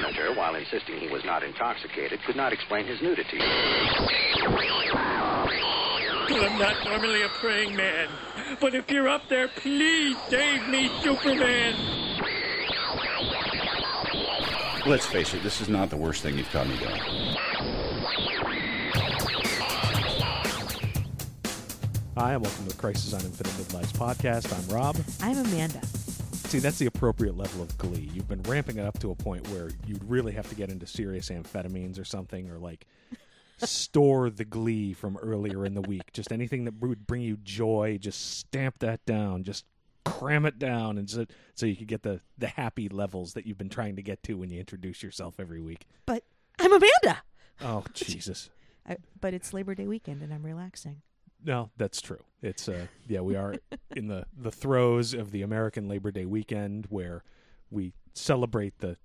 senator, while insisting he was not intoxicated, could not explain his nudity. I'm not normally a praying man, but if you're up there, please save me, Superman. Let's face it, this is not the worst thing you've caught me doing. Hi, and welcome to the Crisis on Infinite Midlives podcast. I'm Rob. I'm Amanda. See, that's the appropriate level of glee. You've been ramping it up to a point where you'd really have to get into serious amphetamines or something, or like store the glee from earlier in the week. Just anything that would bring you joy, just stamp that down. Just cram it down, and so, so you could get the the happy levels that you've been trying to get to when you introduce yourself every week. But I'm Amanda. Oh Jesus! I, but it's Labor Day weekend and I'm relaxing. No, that's true. It's uh yeah, we are in the the throes of the American Labor Day weekend where we celebrate the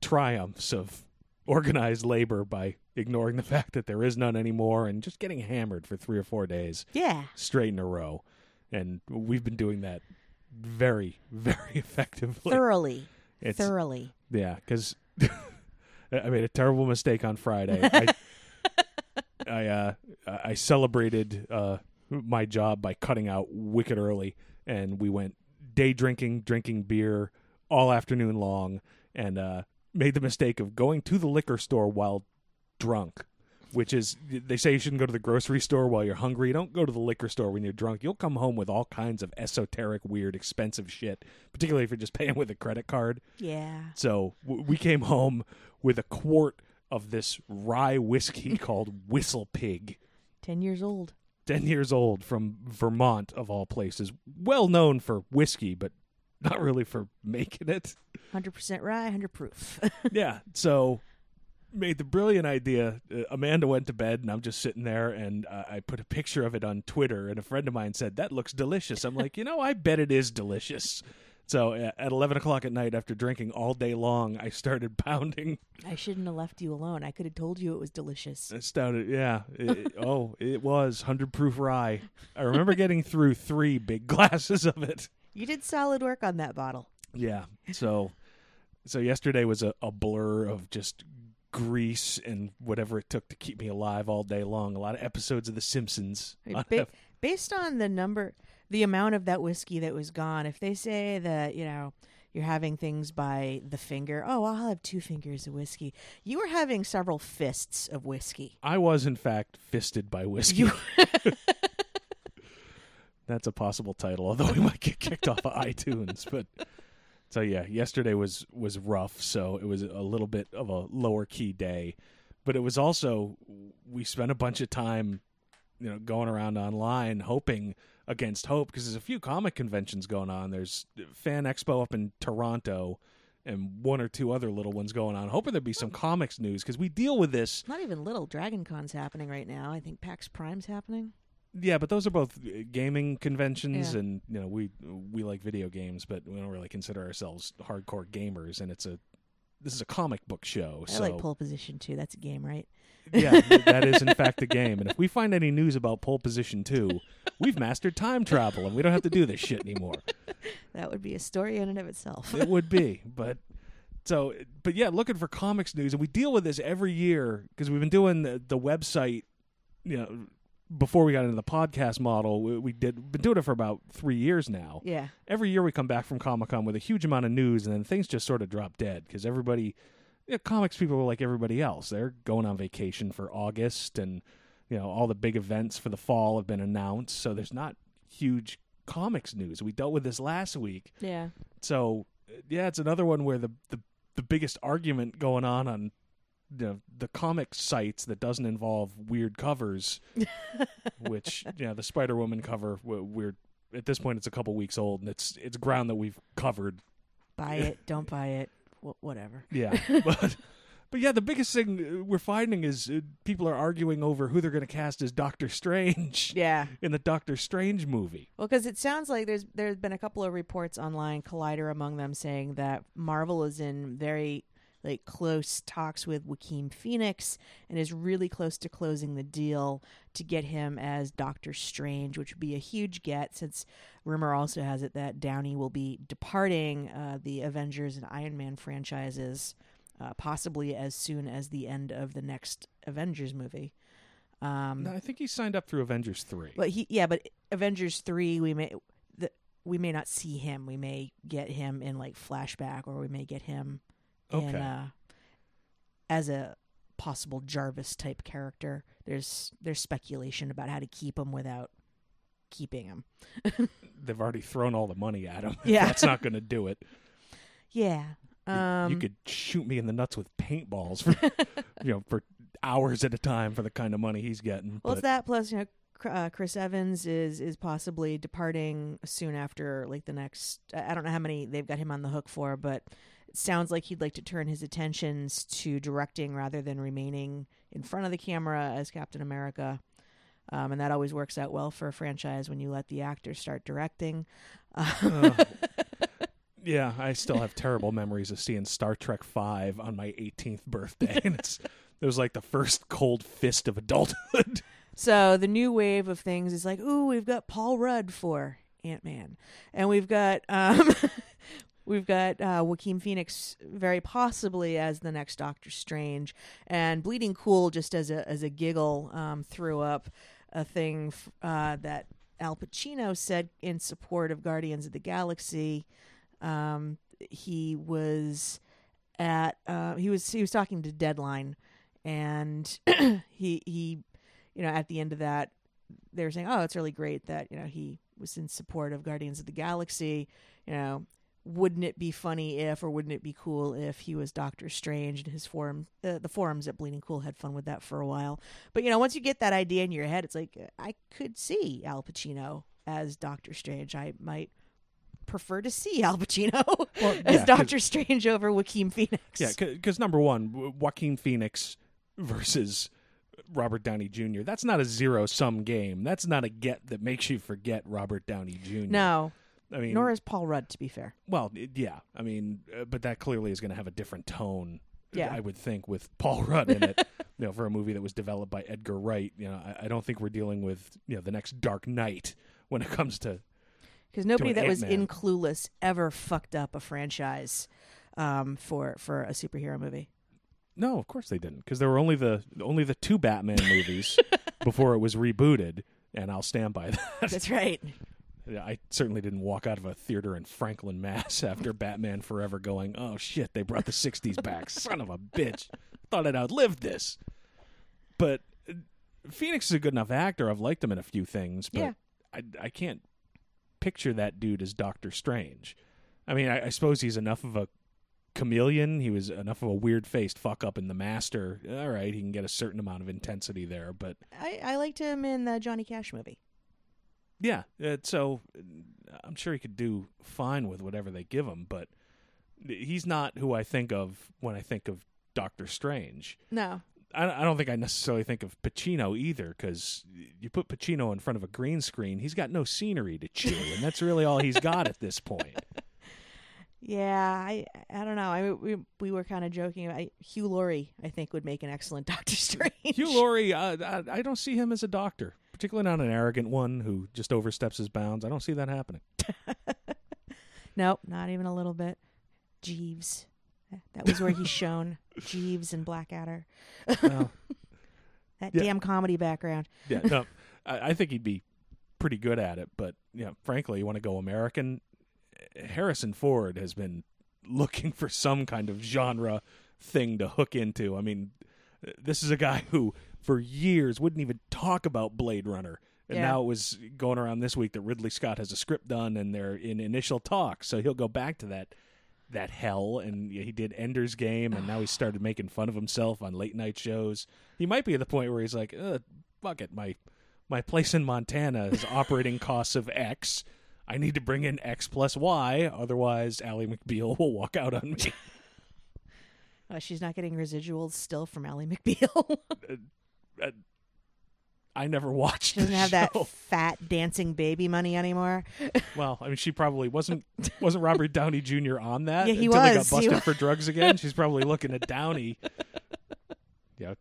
triumphs of organized labor by ignoring the fact that there is none anymore and just getting hammered for 3 or 4 days Yeah. straight in a row. And we've been doing that very very effectively. Thoroughly. It's- Thoroughly. Yeah, because I made a terrible mistake on Friday. I, I uh, I celebrated uh, my job by cutting out wicked early, and we went day drinking, drinking beer all afternoon long, and uh, made the mistake of going to the liquor store while drunk. Which is, they say you shouldn't go to the grocery store while you're hungry. Don't go to the liquor store when you're drunk. You'll come home with all kinds of esoteric, weird, expensive shit, particularly if you're just paying with a credit card. Yeah. So w- we came home with a quart of this rye whiskey called Whistle Pig, 10 years old. 10 years old from Vermont, of all places. Well known for whiskey, but not really for making it. 100% rye, 100 proof. yeah. So made the brilliant idea. Uh, Amanda went to bed, and I'm just sitting there, and uh, I put a picture of it on Twitter, and a friend of mine said, That looks delicious. I'm like, You know, I bet it is delicious. So uh, at 11 o'clock at night, after drinking all day long, I started pounding I shouldn't have left you alone. I could have told you it was delicious. It started, yeah. It- oh, it was hundred proof rye. I remember getting through three big glasses of it. You did solid work on that bottle. Yeah. So, so yesterday was a, a blur of just grease and whatever it took to keep me alive all day long. A lot of episodes of The Simpsons. Ba- based on the number, the amount of that whiskey that was gone, if they say that, you know, you're having things by the finger, oh, I'll have two fingers of whiskey. You were having several fists of whiskey. I was in fact fisted by whiskey. That's a possible title, although we might get kicked off of iTunes. But so yeah, yesterday was was rough. So it was a little bit of a lower key day, but it was also we spent a bunch of time, you know, going around online hoping against hope because there's a few comic conventions going on. There's Fan Expo up in Toronto. And one or two other little ones going on. Hoping there'd be some comics news because we deal with this Not even little. Dragon Con's happening right now. I think PAX Prime's happening. Yeah, but those are both uh, gaming conventions, Yeah. and you know we we like video games, but we don't really consider ourselves hardcore gamers. And it's a this is a comic book show, I so like pole position too. That's a game, right? Yeah, that is in fact a game. And if we find any news about pole position two, we've mastered time travel, and we don't have to do this shit anymore. That would be a story in and of itself. It would be, but so, but yeah, looking for comics news, and we deal with this every year because we've been doing the, the website, you know, before we got into the podcast model. We, we did been doing it for about three years now. yeah. Every year we come back from Comic Con with a huge amount of news, and then things just sort of drop dead because everybody, you know, comics people are like everybody else. They're going on vacation for August, and you know, all the big events for the fall have been announced, so there's not huge comics news. We dealt with this last week. Yeah. So yeah, it's another one where the the, the biggest argument going on on the the comic sites that doesn't involve weird covers, which yeah, the Spider Woman cover w- weird. At this point, it's a couple weeks old, and it's it's ground that we've covered. Buy it. Don't buy it. Wh- whatever. Yeah, but but yeah, the biggest thing we're finding is uh, people are arguing over who they're going to cast as Doctor Strange Yeah. in the Doctor Strange movie. Well, because it sounds like there's there's been a couple of reports online, Collider among them, saying that Marvel is in very like close talks with Joaquin Phoenix and is really close to closing the deal to get him as Doctor Strange, which would be a huge get since rumor also has it that Downey will be departing uh, the Avengers and Iron Man franchises uh, possibly as soon as the end of the next Avengers movie. Um, No, I think he signed up through Avengers three. but he, yeah, but Avengers three, we may the, we may not see him. We may get him in like flashback, or we may get him Okay. uh, as a possible Jarvis type character. There's there's speculation about how to keep him without keeping him. They've already thrown all the money at him. Yeah. that's not going to do it. Yeah. You- Um, you could shoot me in the nuts with paintballs for you know for hours at a time for the kind of money he's getting. Well, it's that plus you know uh, Chris Evans is is possibly departing soon after like the next. I don't know how many they've got him on the hook for, but it sounds like he'd like to turn his attentions to directing rather than remaining in front of the camera as Captain America. Um, and that always works out well for a franchise when you let the actor start directing. Yeah, I still have terrible memories of seeing Star Trek Five on my 18th birthday, and it's it was like the first cold fist of adulthood. So the new wave of things is like, ooh, we've got Paul Rudd for Ant Man, and we've got um, we've got uh, Joaquin Phoenix very possibly as the next Doctor Strange, and Bleeding Cool just as a as a giggle um, threw up a thing uh, that Al Pacino said in support of Guardians of the Galaxy. Um, he was at uh, he was he was talking to Deadline, and he he you know at the end of that they were saying oh it's really great that you know he was in support of Guardians of the Galaxy. You know wouldn't it be funny if or wouldn't it be cool if he was Doctor Strange and his forum uh, the forums at Bleeding Cool had fun with that for a while. But you know once you get that idea in your head it's like I could see Al Pacino as Doctor Strange. I might prefer to see Al Pacino Well, as yeah, Doctor Strange over Joaquin Phoenix. Yeah, because number one, Joaquin Phoenix versus Robert Downey Jr. That's not a zero sum game. That's not a get that makes you forget Robert Downey Jr. No, I mean, nor is Paul Rudd. To be fair, well, yeah. I mean, uh, but that clearly is going to have a different tone. Yeah. I would think with Paul Rudd in it. you know, for a movie that was developed by Edgar Wright. You know, I, I don't think we're dealing with you know the next Dark Knight when it comes to because nobody that was Ant-Man. in Clueless ever fucked up a franchise um, for for a superhero movie. No, of course they didn't, because there were only the only the two Batman movies before it was rebooted, and I'll stand by that. That's right. Yeah, I certainly didn't walk out of a theater in Franklin, Mass. after Batman Forever, going, "Oh shit, they brought the '60s back, son of a bitch! Thought I'd outlived this." But uh, Phoenix is a good enough actor. I've liked him in a few things, but Yeah. I I can't picture that dude as Doctor Strange. I mean, I, I suppose he's enough of a chameleon. He was enough of a weird faced fuck up in The Master. All right, he can get a certain amount of intensity there, but I, I liked him in the Johnny Cash movie. Yeah. Uh, so uh, I'm sure he could do fine with whatever they give him, but he's not who I think of when I think of Doctor Strange. No, I, I don't think I necessarily think of Pacino either, because you put Pacino in front of a green screen, he's got no scenery to chew, and that's really all he's got at this point. yeah, I I don't know. I mean, we we were kind of joking. I, Hugh Laurie, I think, would make an excellent Doctor Strange. Hugh Laurie, uh, I, I don't see him as a doctor, particularly not an arrogant one who just oversteps his bounds. I don't see that happening. Nope, not even a little bit. Jeeves. That was where he's shown. Jeeves and Blackadder. Well, That Yeah. damn comedy background. yeah, no, I, I think he'd be pretty good at it. But yeah, frankly, you want to go American. Harrison Ford has been looking for some kind of genre thing to hook into. I mean, this is a guy who, for years, wouldn't even talk about Blade Runner. And Yeah. now it was going around this week that Ridley Scott has a script done and they're in initial talks. So he'll go back to that that hell and he did Ender's Game and now he started making fun of himself on late night shows. He might be at the point where he's like, uh, fuck it, my my place in Montana is operating costs of X. I need to bring in X plus Y, otherwise Ally McBeal will walk out on me. Uh, she's not getting residuals still from Ally McBeal. I never watched. she doesn't have that fat dancing baby money anymore. Well, I mean, she probably wasn't wasn't Robert Downey Jr. on that Yeah, he until he got was. He busted wa- for drugs again. She's probably looking at Downey. Yeah,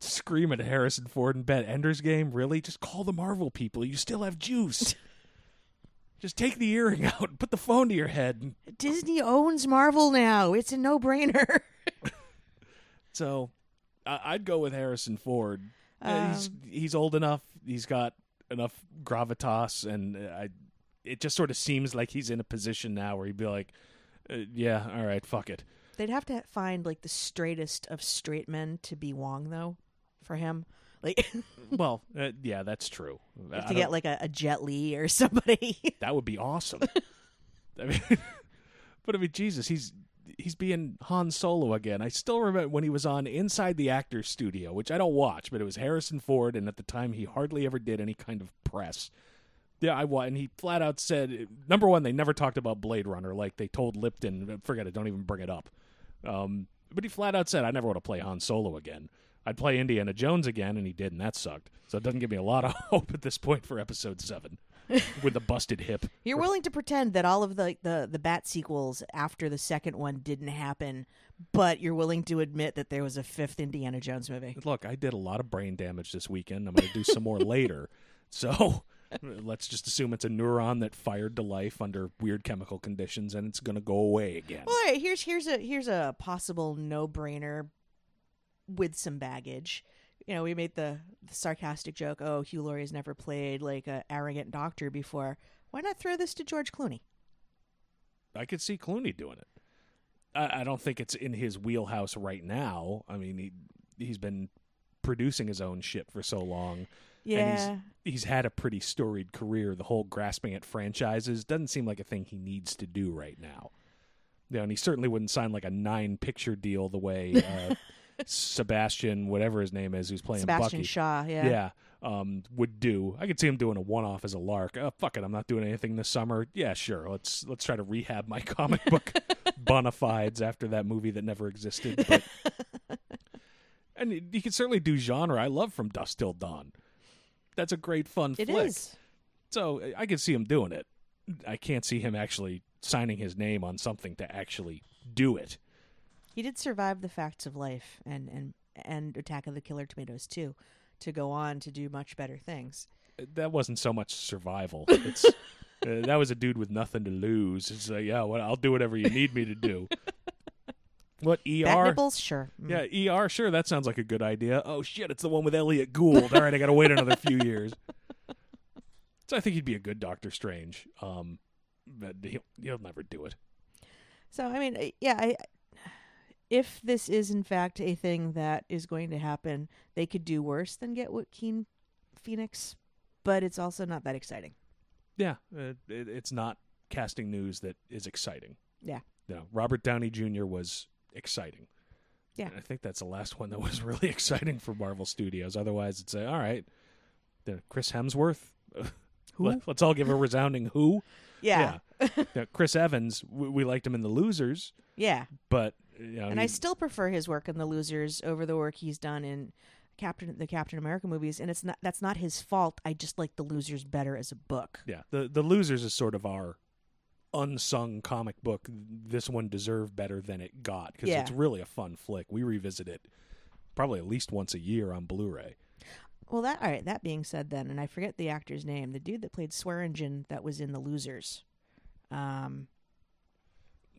screaming at Harrison Ford in bed. Ender's Game, really? Just call the Marvel people. You still have juice. Just take the earring out, and put the phone to your head. and- Disney owns Marvel now. It's a no brainer. So I I'd go with Harrison Ford. Uh, he's Um, he's old enough. He's got enough gravitas, and uh, I. It just sort of seems like he's in a position now where he'd be like, uh, "Yeah, all right, fuck it." They'd have to find like the straightest of straight men to be Wong, though, for him. Like well, uh, yeah, that's true. To don't- get like a, a Jet Li or somebody. that would be awesome. I mean, but I mean, Jesus, he's he's being Han Solo again. I still remember when he was on Inside the Actors Studio, which I don't watch, but it was Harrison Ford, and at the time he hardly ever did any kind of press. Yeah, I and he flat out said, number one, they never talked about Blade Runner, like they told Lipton, forget it, don't even bring it up. Um, but he flat out said, I never want to play Han Solo again. I'd play Indiana Jones again, and he did, and that sucked. So it doesn't give me a lot of hope at this point for Episode Seven with the busted hip. You're willing to pretend that all of the, the the Bat sequels after the second one didn't happen, but you're willing to admit that there was a fifth Indiana Jones movie. Look, I did a lot of brain damage this weekend. I'm going to do some more later. So let's just assume it's a neuron that fired to life under weird chemical conditions, and it's going to go away again. Well, all right, here's here's a here's a possible no brainer with some baggage. You know, we made the, the sarcastic joke, "Oh, Hugh Laurie's never played like a arrogant doctor before." Why not throw this to George Clooney? I could see Clooney doing it. I, I don't think it's in his wheelhouse right now. I mean, he he's been producing his own shit for so long. Yeah, And he's he's had a pretty storied career. The whole grasping at franchises doesn't seem like a thing he needs to do right now. Yeah, and he certainly wouldn't sign like a nine picture deal the way uh, Sebastian, whatever his name is, who's playing Sebastian Bucky. Shaw. Yeah. Yeah, um, would do. I could see him doing a one-off as a lark. Oh, fuck it, I'm not doing anything this summer. Yeah, sure. Let's let's try to rehab my comic book bona fides after that movie that never existed. But, and you- can certainly do genre. I love From Dusk Till Dawn. That's a great fun It flick. is. So I can see him doing it. I can't see him actually signing his name on something to actually do it. He did survive the facts of life and and and Attack of the Killer Tomatoes too, to go on to do much better things. that wasn't so much survival. It's uh, that was a dude with nothing to lose. It's like, yeah, well, I'll do whatever you need me to do. What Bat ER? nipples, sure. Mm. Yeah, ER. Sure, that sounds like a good idea. Oh shit, it's the one with Elliot Gould. All right, I got to wait another few years. So I think he'd be a good Doctor Strange. Um, but he'll he'll never do it. So I mean, uh, yeah, I, if this is in fact a thing that is going to happen, they could do worse than get Joaquin Phoenix, but it's also not that exciting. Yeah, uh, it, it's not casting news that is exciting. Yeah. No, Robert Downey Jr. was exciting. Yeah. And I think that's the last one that was really exciting for Marvel Studios. Otherwise, it's a, all right. Chris Hemsworth. Who? Let, us all give a resounding who. Yeah, Now, Chris Evans, we, we liked him in The Losers, yeah. but you know, And I still prefer his work in The Losers over the work he's done in Captain the Captain America movies. And it's not that's not his fault. I just like The Losers better as a book. yeah, the the Losers is sort of our unsung comic book. This one deserved better than it got because Yeah. it's really a fun flick. We revisit it probably at least once a year on Blu-ray. Well, that all right. That being said, then, and I forget the actor's name, the dude that played Swearengen that was in The Losers, um,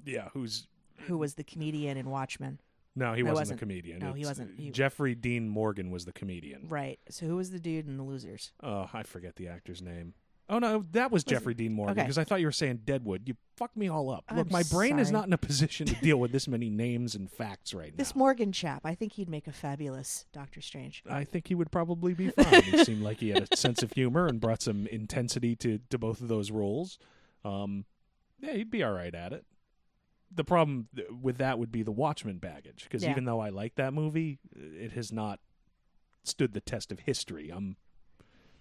Yeah, who's who was the comedian in Watchmen. no, he No, wasn't, wasn't. the comedian. No, he wasn't. He- Jeffrey Dean Morgan was the comedian. Right. So who was the dude in The Losers? Oh, I forget the actor's name. Oh no, that was, Was Jeffrey it? Dean Morgan Okay. because I thought you were saying Deadwood. You fucked me all up. Look, I'm my brain is not in a position to deal with this many names and facts right now. This. Morgan chap. I think he'd make a fabulous Doctor Strange. I think he would probably be fine. he seemed like he had a sense of humor and brought some intensity to, to both of those roles. Um, yeah, he'd be all right at it. The problem with that would be the Watchmen baggage, because Yeah. even though I like that movie, it has not stood the test of history. I'm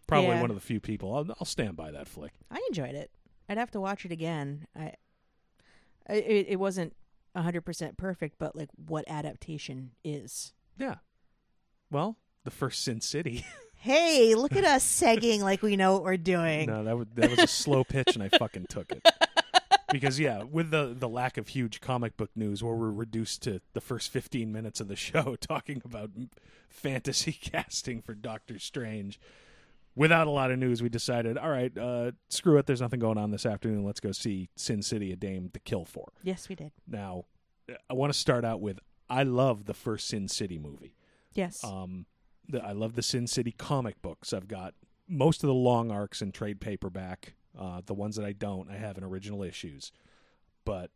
probably Yeah. one of the few people. I'll, I'll stand by that flick. I enjoyed it. I'd have to watch it again. I, it, it wasn't hundred percent perfect, but like what adaptation is? Yeah. Well, the first Sin City. Hey, look at us segging like we know what we're doing. no, that was that was a slow pitch, and I fucking took it. Because yeah, with the the lack of huge comic book news, where we're reduced to the first fifteen minutes of the show talking about fantasy casting for Doctor Strange, without a lot of news, we decided, all right, uh, screw it. There's nothing going on this afternoon. Let's go see Sin City: A Dame to Kill For. Yes, we did. Now, I want to start out with I love the first Sin City movie. Yes. Um, the, I love the Sin City comic books. I've got most of the long arcs in trade paperback. Uh, the ones that I don't, I have in original issues. But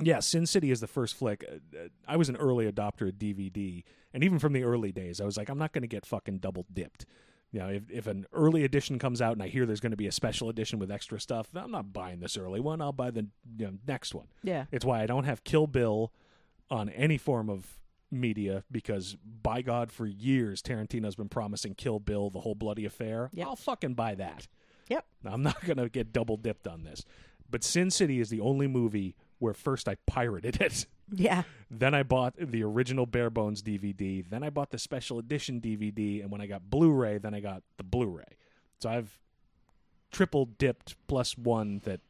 yeah, Sin City is the first flick. Uh, uh, I was an early adopter of DVD, and even from the early days, I was like, I'm not going to get fucking double dipped. You know, if if an early edition comes out and I hear there's going to be a special edition with extra stuff, I'm not buying this early one. I'll buy the you know, next one. yeah. It's why I don't have Kill Bill on any form of media because by God, for years Tarantino's been promising Kill Bill, the whole bloody affair. Yep. I'll fucking buy that. Yep. I'm not gonna get double dipped on this. But Sin City is the only movie where first I pirated it. Yeah. Then I bought the original Bare Bones DVD. Then I bought the special edition DVD. And when I got Blu ray, then I got the Blu ray. So I've triple dipped plus one that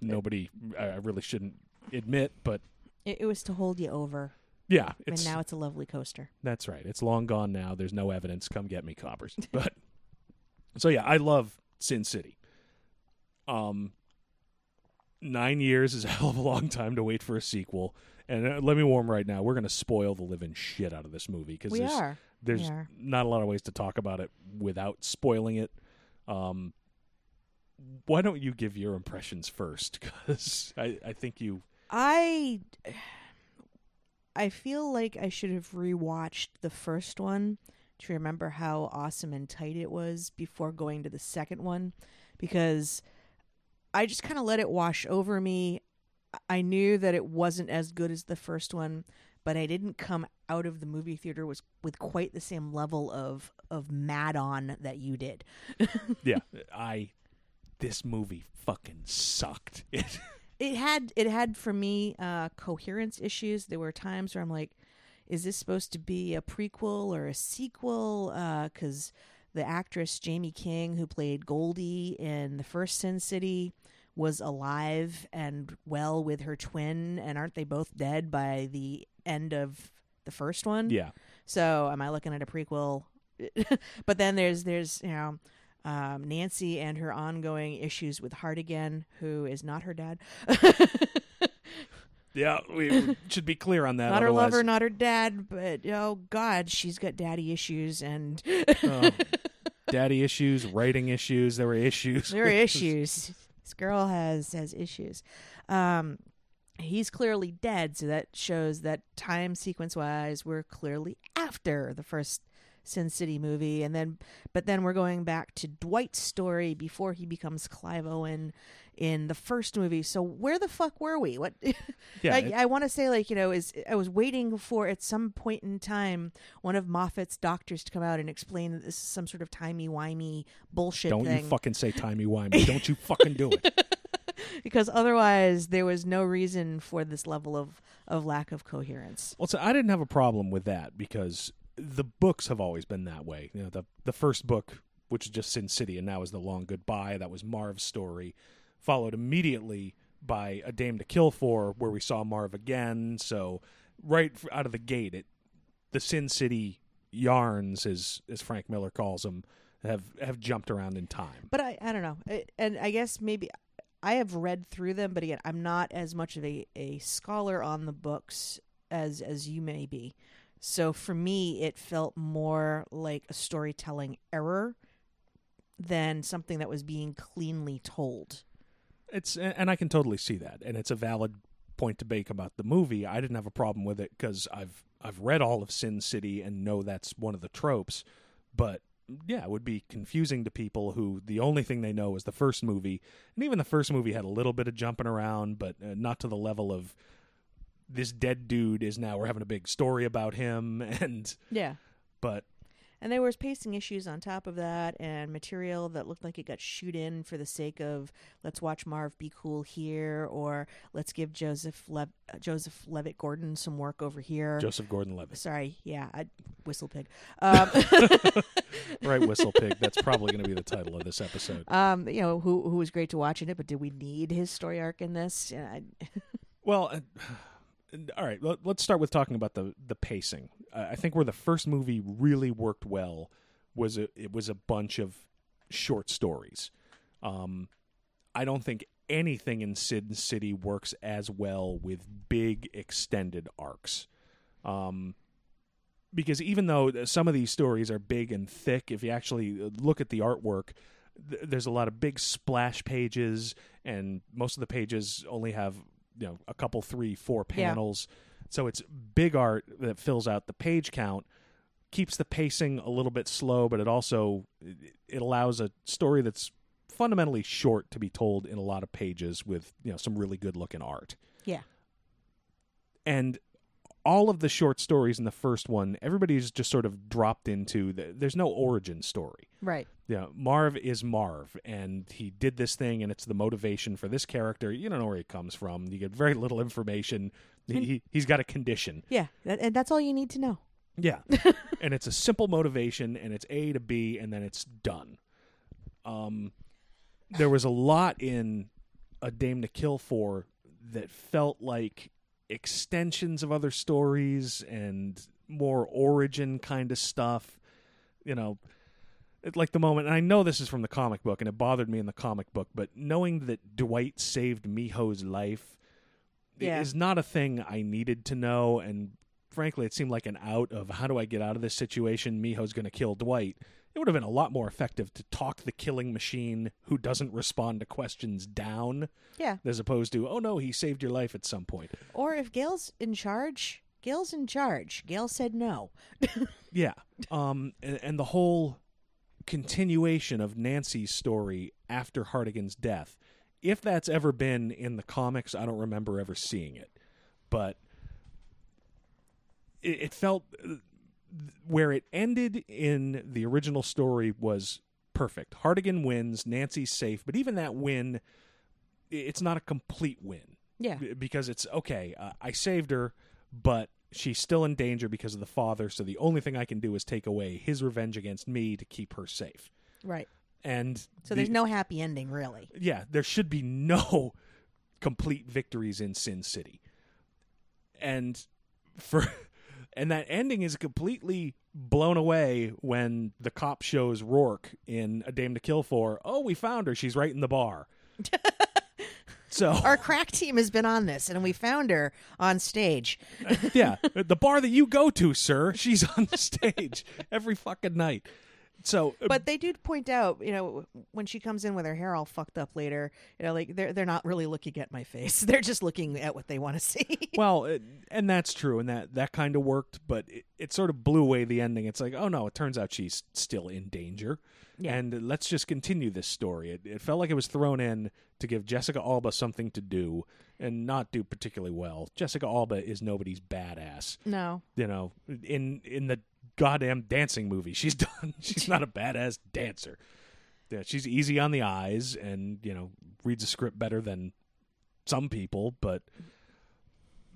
nobody, I really shouldn't admit. But It, it was to hold you over, yeah, it's, and now it's a lovely coaster. that's right. It's long gone now. There's no evidence. Come get me, coppers. But so yeah, I love Sin City. Um, nine years is a hell of a long time to wait for a sequel. And uh, let me warn right now, we're going to spoil the living shit out of this movie because there's, are. there's not a lot of ways to talk about it without spoiling it. Um, why don't you give your impressions first? Because I, I think you I I feel like I should have rewatched the first one to remember how awesome and tight it was before going to the second one because I just kind of let it wash over me. I knew that it wasn't as good as the first one, but I didn't come out of the movie theater was with quite the same level of of mad on that you did. yeah, I this movie fucking sucked. It had it had for me uh coherence issues there were times where i'm like is this supposed to be a prequel or a sequel uh cuz the actress Jaime King who played Goldie in the first Sin City was alive and well with her twin and aren't they both dead by the end of the first one yeah. so am I looking at a prequel? but then there's there's you know um, Nancy and her ongoing issues with Hartigan, who is not her dad, Yeah, we should be clear on that. not her otherwise- lover, not her dad. But oh God, she's got daddy issues, and Oh, daddy issues, writing issues. There were issues. there are issues. This girl has has issues. Um, he's clearly dead, so that shows that time sequence wise, we're clearly after the first Sin City movie, and then but then we're going back to Dwight's story before he becomes Clive Owen in the first movie. So where the fuck were we? What? Yeah, I, I want to say like you know is I was waiting for at some point in time one of Moffat's doctors to come out and explain that this is some sort of timey wimey bullshit Don't thing you fucking say timey wimey. Don't you fucking do it. because otherwise there was no reason for this level of of lack of coherence. Well, so I didn't have a problem with that because the books have always been that way. You know, the the first book, which is just Sin City, and now is the Long Goodbye. That was Marv's story, followed immediately by A Dame to Kill For, where we saw Marv again. So right out of the gate, it the Sin City yarns, as as Frank Miller calls them, have have jumped around in time. But I I don't know, I, and I guess maybe I have read through them, but again, I'm not as much of a a scholar on the books as as you may be. So for me, it felt more like a storytelling error than something that was being cleanly told. It's and I can totally see that, and it's a valid point to make about the movie. I didn't have a problem with it because I've I've read all of Sin City and know that's one of the tropes. But yeah, it would be confusing to people who the only thing they know is the first movie, and even the first movie had a little bit of jumping around, but uh, not to the level of this dead dude is now we're having a big story about him, and Yeah. but And there was pacing issues on top of that, and material that looked like it got shoot in for the sake of let's watch Marv be cool here, or let's give Joseph Le- Joseph Levitt Gordon some work over here. Joseph Gordon-Levitt, Sorry, yeah, I, whistle pig. Um, right? Whistle pig. That's probably going to be the title of this episode. um, you know, who who was great to watch in it, but did we need his story arc in this? Yeah, I, Well, uh, all right. Let, let's start with talking about the the pacing. Uh, I think where the first movie really worked well was a, it was a bunch of short stories. Um, I don't think anything in Sin City works as well with big extended arcs. Um, because even though some of these stories are big and thick, if you actually uh, look at the artwork, th- there's a lot of big splash pages, and most of the pages only have you know a couple, three, four panels Yeah. So it's big art that fills out the page count, keeps the pacing a little bit slow, but it also it allows a story that's fundamentally short to be told in a lot of pages with you know some really good looking art Yeah. and all of the short stories in the first one everybody's just sort of dropped into the, there's no origin story Right. Yeah marv is marv and he did this thing and it's the motivation for this character you don't know where he comes from you get very little information he, he, he's got a condition Yeah. That, and that's all you need to know. yeah. and it's a simple motivation and it's A to B and then it's done. Um there was a lot in A Dame to Kill For that felt like extensions of other stories and more origin kind of stuff. You know, it, like the moment, and I know this is from the comic book and it bothered me in the comic book, but knowing that Dwight saved Miho's life Yeah. is not a thing I needed to know. And frankly, it seemed like an out of how do I get out of this situation? Miho's going to kill Dwight. It would have been a lot more effective to talk the killing machine who doesn't respond to questions down Yeah. as opposed to, oh no, he saved your life at some point. Or if Gail's in charge, Gail's in charge. Gail said no. Yeah. Um, and, and the whole continuation of Nancy's story after Hartigan's death. If that's ever been in the comics, I don't remember ever seeing it. But it, it felt where it ended in the original story was perfect. Hartigan wins, Nancy's safe, but even that win, it's not a complete win Yeah. because it's okay. Uh, I saved her, but she's still in danger because of the father. So the only thing I can do is take away his revenge against me to keep her safe. Right. And So the- there's no happy ending, really. yeah, there should be no complete victories in Sin City. And for and that ending is completely blown away when the cop shows Rourke in A Dame to Kill For. Oh, we found her. She's right in the bar. so Our crack team has been on this, and we found her on stage. yeah, the bar that you go to, sir. She's on the stage every fucking night. So, uh, But they do point out, you know, when she comes in with her hair all fucked up later, you know, like they're they're not really looking at my face; they're just looking at what they want to see. well, it, and that's true, and that that kind of worked, but it, it sort of blew away the ending. It's like, oh no, it turns out she's still in danger, Yeah. and let's just continue this story. It, it felt like it was thrown in to give Jessica Alba something to do, and not do particularly well. Jessica Alba is nobody's badass. no, You know, in in the goddamn dancing movie, she's done. She's not a badass dancer. Yeah, she's easy on the eyes, and you know, reads a script better than some people, but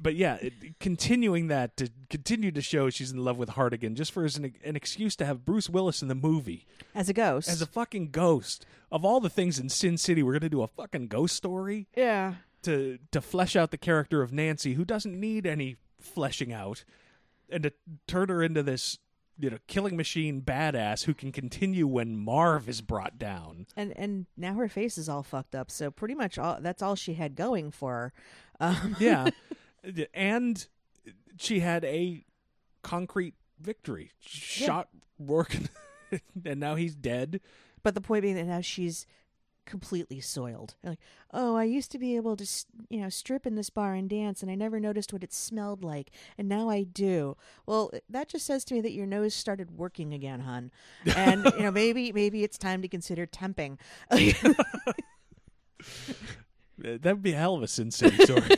but yeah, it, continuing that to continue to show she's in love with Hartigan just for as an, an excuse to have Bruce Willis in the movie as a ghost. as a fucking ghost. Of all the things in Sin City, we're gonna do a fucking ghost story yeah, to to flesh out the character of Nancy, who doesn't need any fleshing out, and to turn her into this you know killing machine badass who can continue when Marv is brought down. and and now her face is all fucked up. So pretty much all that's all she had going for her. Um, Yeah, and she had a concrete victory. Shot Rourke, and now he's dead. But the point being that now she's completely soiled. Like, oh, I used to be able to, you know, strip in this bar and dance, and I never noticed what it smelled like, and now I do. Well, that just says to me that your nose started working again, hun. And you know, maybe maybe it's time to consider temping. That would be a hell of a Sin City story.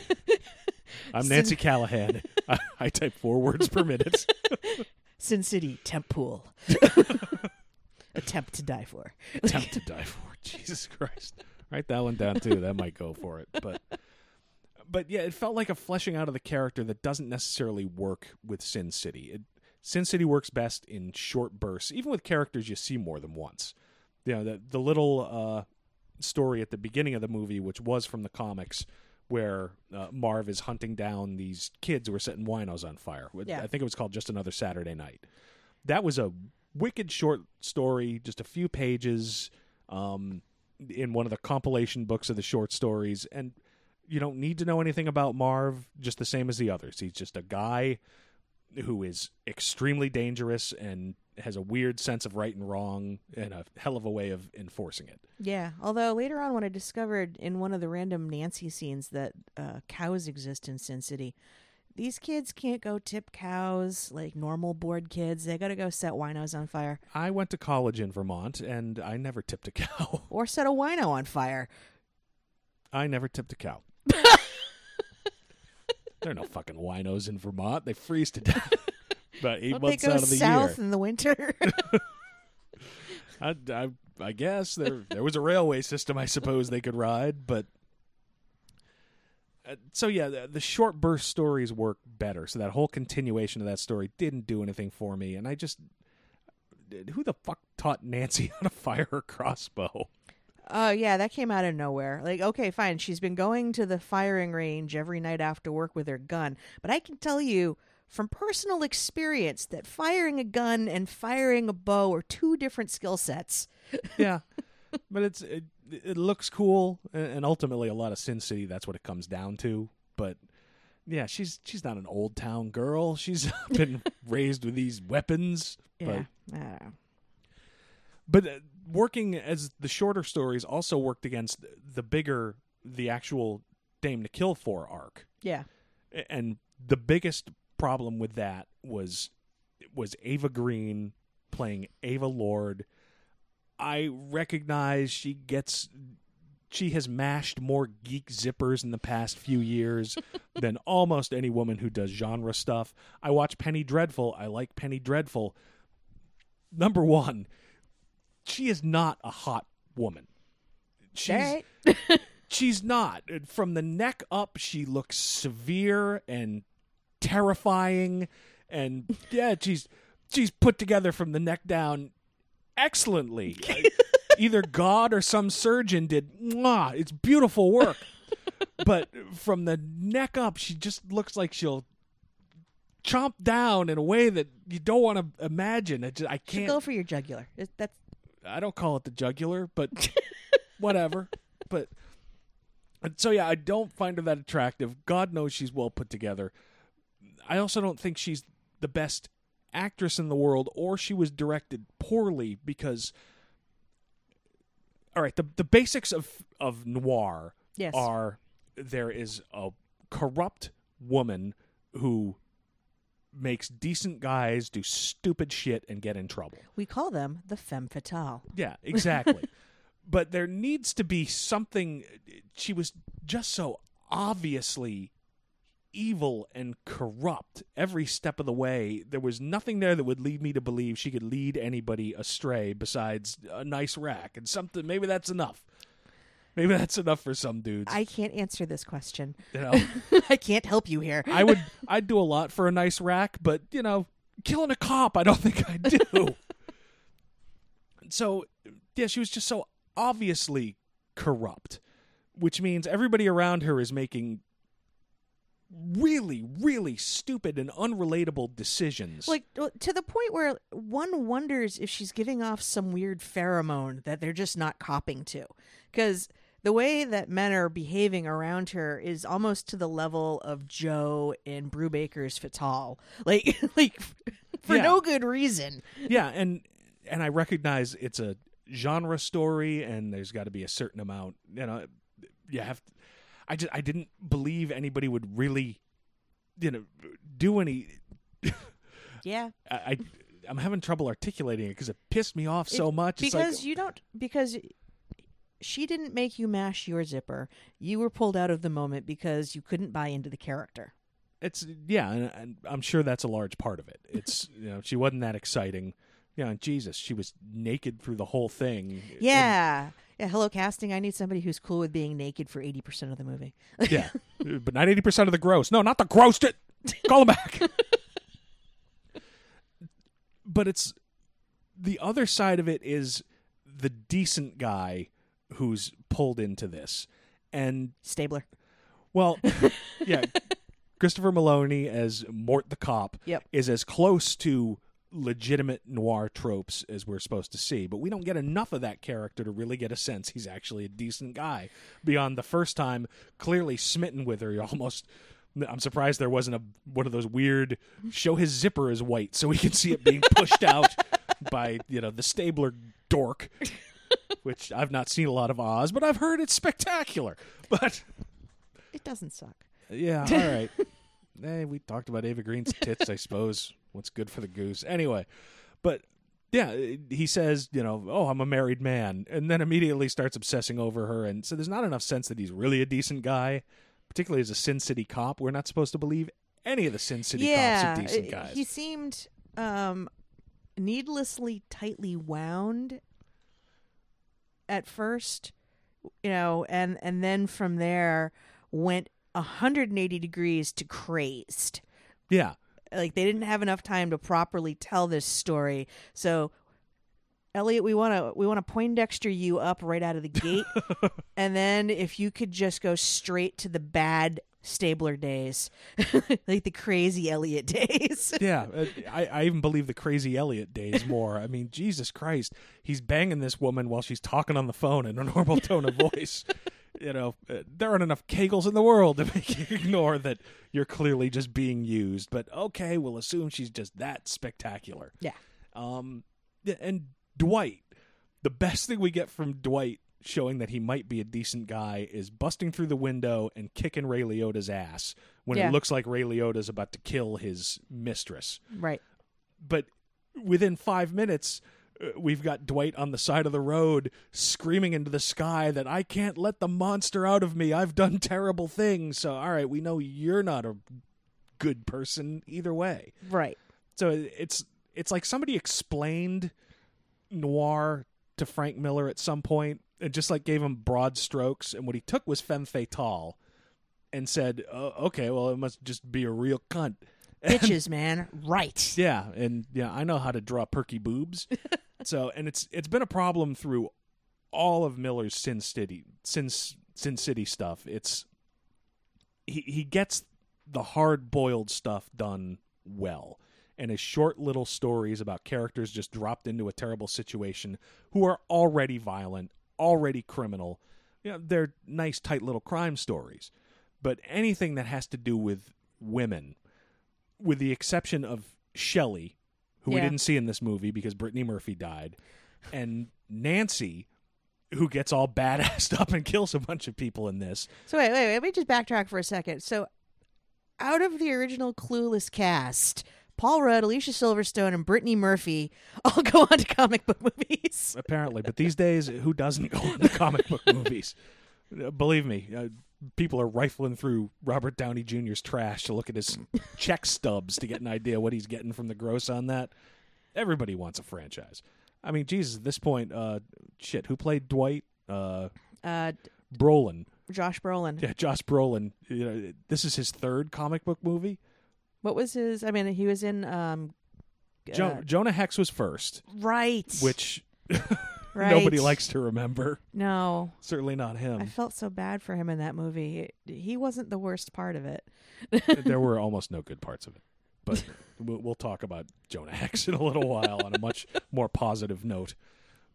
I'm Nancy Callahan. I, I type four words per minute. Sin City temp pool. Attempt to die for. attempt to die for. Jesus Christ. Write that one down too. That might go for it. But but yeah, it felt like a fleshing out of the character that doesn't necessarily work with Sin City. It, Sin City works best in short bursts, even with characters you see more than once. You know, the the little uh, story at the beginning of the movie, which was from the comics, where uh, Marv is hunting down these kids who are setting winos on fire. Yeah. I think it was called Just Another Saturday Night. That was a wicked short story, just a few pages, um, in one of the compilation books of the short stories, and you don't need to know anything about Marv, just the same as the others. He's just a guy who is extremely dangerous and has a weird sense of right and wrong and a hell of a way of enforcing it. Yeah. Although later on, when I discovered in one of the random Nancy scenes that uh, cows exist in Sin City, these kids can't go tip cows like normal bored kids. They got to go set winos on fire I went to college in Vermont and I never tipped a cow. or set a wino on fire. I never tipped a cow. there are no fucking winos in Vermont. They freeze to death about 8 Don't they months go out of the south year. in the winter? I, I, I guess there there was a railway system. I suppose they could ride, but uh, so yeah, the, the short burst stories work better. So that whole continuation of that story didn't do anything for me, and I just who the fuck taught Nancy how to fire her crossbow? Oh yeah, that came out of nowhere. Like, okay, fine. She's been going to the firing range every night after work with her gun, but I can tell you from personal experience that firing a gun and firing a bow are two different skill sets. yeah, but it's it, it looks cool, and ultimately a lot of Sin City. That's what it comes down to. But yeah, she's she's not an old town girl. She's been raised with these weapons. Yeah, I don't know. But but uh, working as the shorter stories also worked against the bigger, the actual Dame to Kill for arc. Yeah, and the biggest problem with that was was Eva Green playing Ava Lord. I recognize she gets she has mashed more geek zippers in the past few years than almost any woman who does genre stuff. I watch Penny Dreadful. I like Penny Dreadful. Number 1, she is not a hot woman. She's right. she's not. From the neck up, she looks severe and terrifying, and yeah, she's she's put together from the neck down excellently. Either God or some surgeon did. Mwah, it's beautiful work. but from the neck up, she just looks like she'll chomp down in a way that you don't want to imagine. I, just, I can't. go for your jugular. It- That's I don't call it the jugular, but whatever. But so yeah, I don't find her that attractive. God knows she's well put together. I also don't think she's the best actress in the world, or she was directed poorly because. All right, the the basics of of noir Yes. are there is a corrupt woman who makes decent guys do stupid shit and get in trouble. we call them the femme fatale. Yeah, exactly. but there needs to be something. She was just so obviously evil and corrupt every step of the way. There was nothing there that would lead me to believe she could lead anybody astray besides a nice rack and something. Maybe that's enough. Maybe that's enough for some dudes. I can't answer this question. you know, I can't help you here. I would. I'd do a lot for a nice rack, but you know, killing a cop, I don't think I do. so, yeah, she was just so obviously corrupt, which means everybody around her is making really, really stupid and unrelatable decisions. like to the point where one wonders if she's giving off some weird pheromone that they're just not copping to because the way that men are behaving around her is almost to the level of Jo in brubaker's Fatale like like for Yeah. no good reason yeah, and and I recognize it's a genre story, and there's got to be a certain amount. You know, you have. To, I just I didn't believe anybody would really, you know, do any. yeah I, I I'm having trouble articulating it because it pissed me off so It- much. It's because like, you don't because she didn't make you mash your zipper you were pulled out of the moment because you couldn't buy into the character it's yeah, and, and I'm sure that's a large part of it. It's you know she wasn't that exciting. Yeah, and Jesus, she was naked through the whole thing. yeah yeah hello casting i need somebody who's cool with being naked for 80% of the movie Yeah, but not eighty percent of the gross. No, not the gross. It. Call him back. but it's the other side of it is the decent guy who's pulled into this, and stabler well, yeah, Christopher Meloni as Mort the cop Yep. is as close to legitimate noir tropes as we're supposed to see, but we don't get enough of that character to really get a sense he's actually a decent guy. Beyond the first time, clearly smitten with her, he almost I'm surprised there wasn't a one of those weird show his zipper is white so we can see it being pushed out by you know the Stabler dork, which I've not seen a lot of Oz, but I've heard it's spectacular. But It doesn't suck. yeah, all right. hey, we talked about Eva Green's tits, I suppose. What's good for the goose? Anyway, but yeah, he says, you know, oh, I'm a married man, and then immediately starts obsessing over her, and so there's not enough sense that he's really a decent guy, particularly as a Sin City cop. We're not supposed to believe any of the Sin City yeah, cops are decent uh, guys. he seemed um, needlessly tightly wound at first, you know, and and then from there went 180 degrees to crazed. yeah, Like they didn't have enough time to properly tell this story, so. Elliot, we want to we want to Poindexter you up right out of the gate, and then if you could just go straight to the bad Stabler days, like the crazy Elliot days. yeah. uh, I, I even believe the crazy Elliot days more. I mean, Jesus Christ, he's banging this woman while she's talking on the phone in a normal tone of voice. You know, uh, there aren't enough kegels in the world to make you ignore that you're clearly just being used. But okay, we'll assume she's just that spectacular. Yeah. Um, and Dwight, the best thing we get from Dwight showing that he might be a decent guy is busting through the window and kicking Ray Liotta's ass when Yeah. it looks like Ray Liotta's about to kill his mistress. Right. But within five minutes, we've got Dwight on the side of the road screaming into the sky that I can't let the monster out of me. I've done terrible things. So, all right, we know you're not a good person either way. Right. So it's it's like somebody explained noir to Frank Miller at some point and just like gave him broad strokes and what he took was femme fatale and said, oh, "Okay, well it must just be a real cunt." Bitches, man. Right. Yeah, and yeah, I know how to draw perky boobs. so, and it's it's been a problem through all of Miller's Sin City Sin Sin City stuff. It's he he gets the hard boiled stuff done well. And his short little stories about characters just dropped into a terrible situation who are already violent, already criminal. You know, they're nice, tight little crime stories. But anything that has to do with women, with the exception of Shelley, who we didn't see in this movie because Brittany Murphy died, and Nancy, who gets all badassed up and kills a bunch of people in this. So wait, wait, wait. Let me just backtrack for a second. So, out of the original Clueless cast, Paul Rudd, Alicia Silverstone, and Brittany Murphy all go on to comic book movies. apparently. But these days, who doesn't go on to comic book movies? Uh, Believe me, uh, people are rifling through Robert Downey Jr.'s trash to look at his check stubs to get an idea what he's getting from the gross on that. Everybody wants a franchise. I mean, Jesus, at this point, uh, shit, who played Dwight? Uh, Uh, Brolin. Josh Brolin. Yeah, Josh Brolin. You know, this is his third comic book movie. What was his? I mean, he was in. Um, Jo- uh, Jonah Hex was first, right. which right. nobody likes to remember. No, Certainly not him. I felt so bad for him in that movie. He wasn't the worst part of it. there were almost no good parts of it. But we'll, we'll talk about Jonah Hex in a little while on a much more positive note.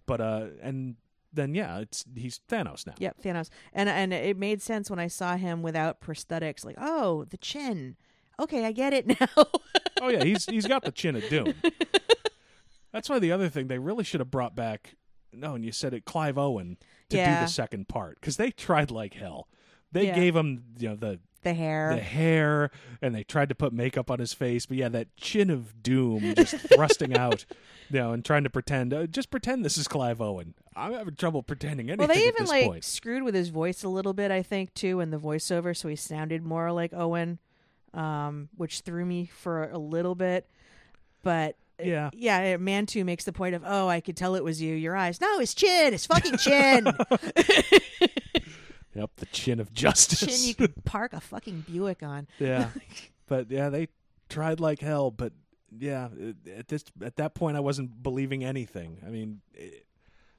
But uh, and then yeah, it's he's Thanos now. Yep, Thanos. And and it made sense when I saw him without prosthetics. Like, oh, the chin. Okay, I get it now. Oh yeah, he's he's got the chin of doom. That's why the other thing they really should have brought back. No, and you said it, Clive Owen to do the second part because they tried like hell. They Yeah. gave him you know the the hair. the hair and they tried to put makeup on his face but yeah that chin of doom just thrusting out you know and trying to pretend uh, just pretend this is clive owen i'm having trouble pretending anything well, they even like point screwed with his voice a little bit, I think, too, in the voiceover, so he sounded more like Owen, um, which threw me for a little bit. But Yeah. yeah, Manute makes the point of, oh, I could tell it was you. Your eyes. No, his chin. His fucking chin. yep the chin of justice chin you could park a fucking Buick on. yeah but yeah they tried like hell but yeah at this at that point i wasn't believing anything i mean eh,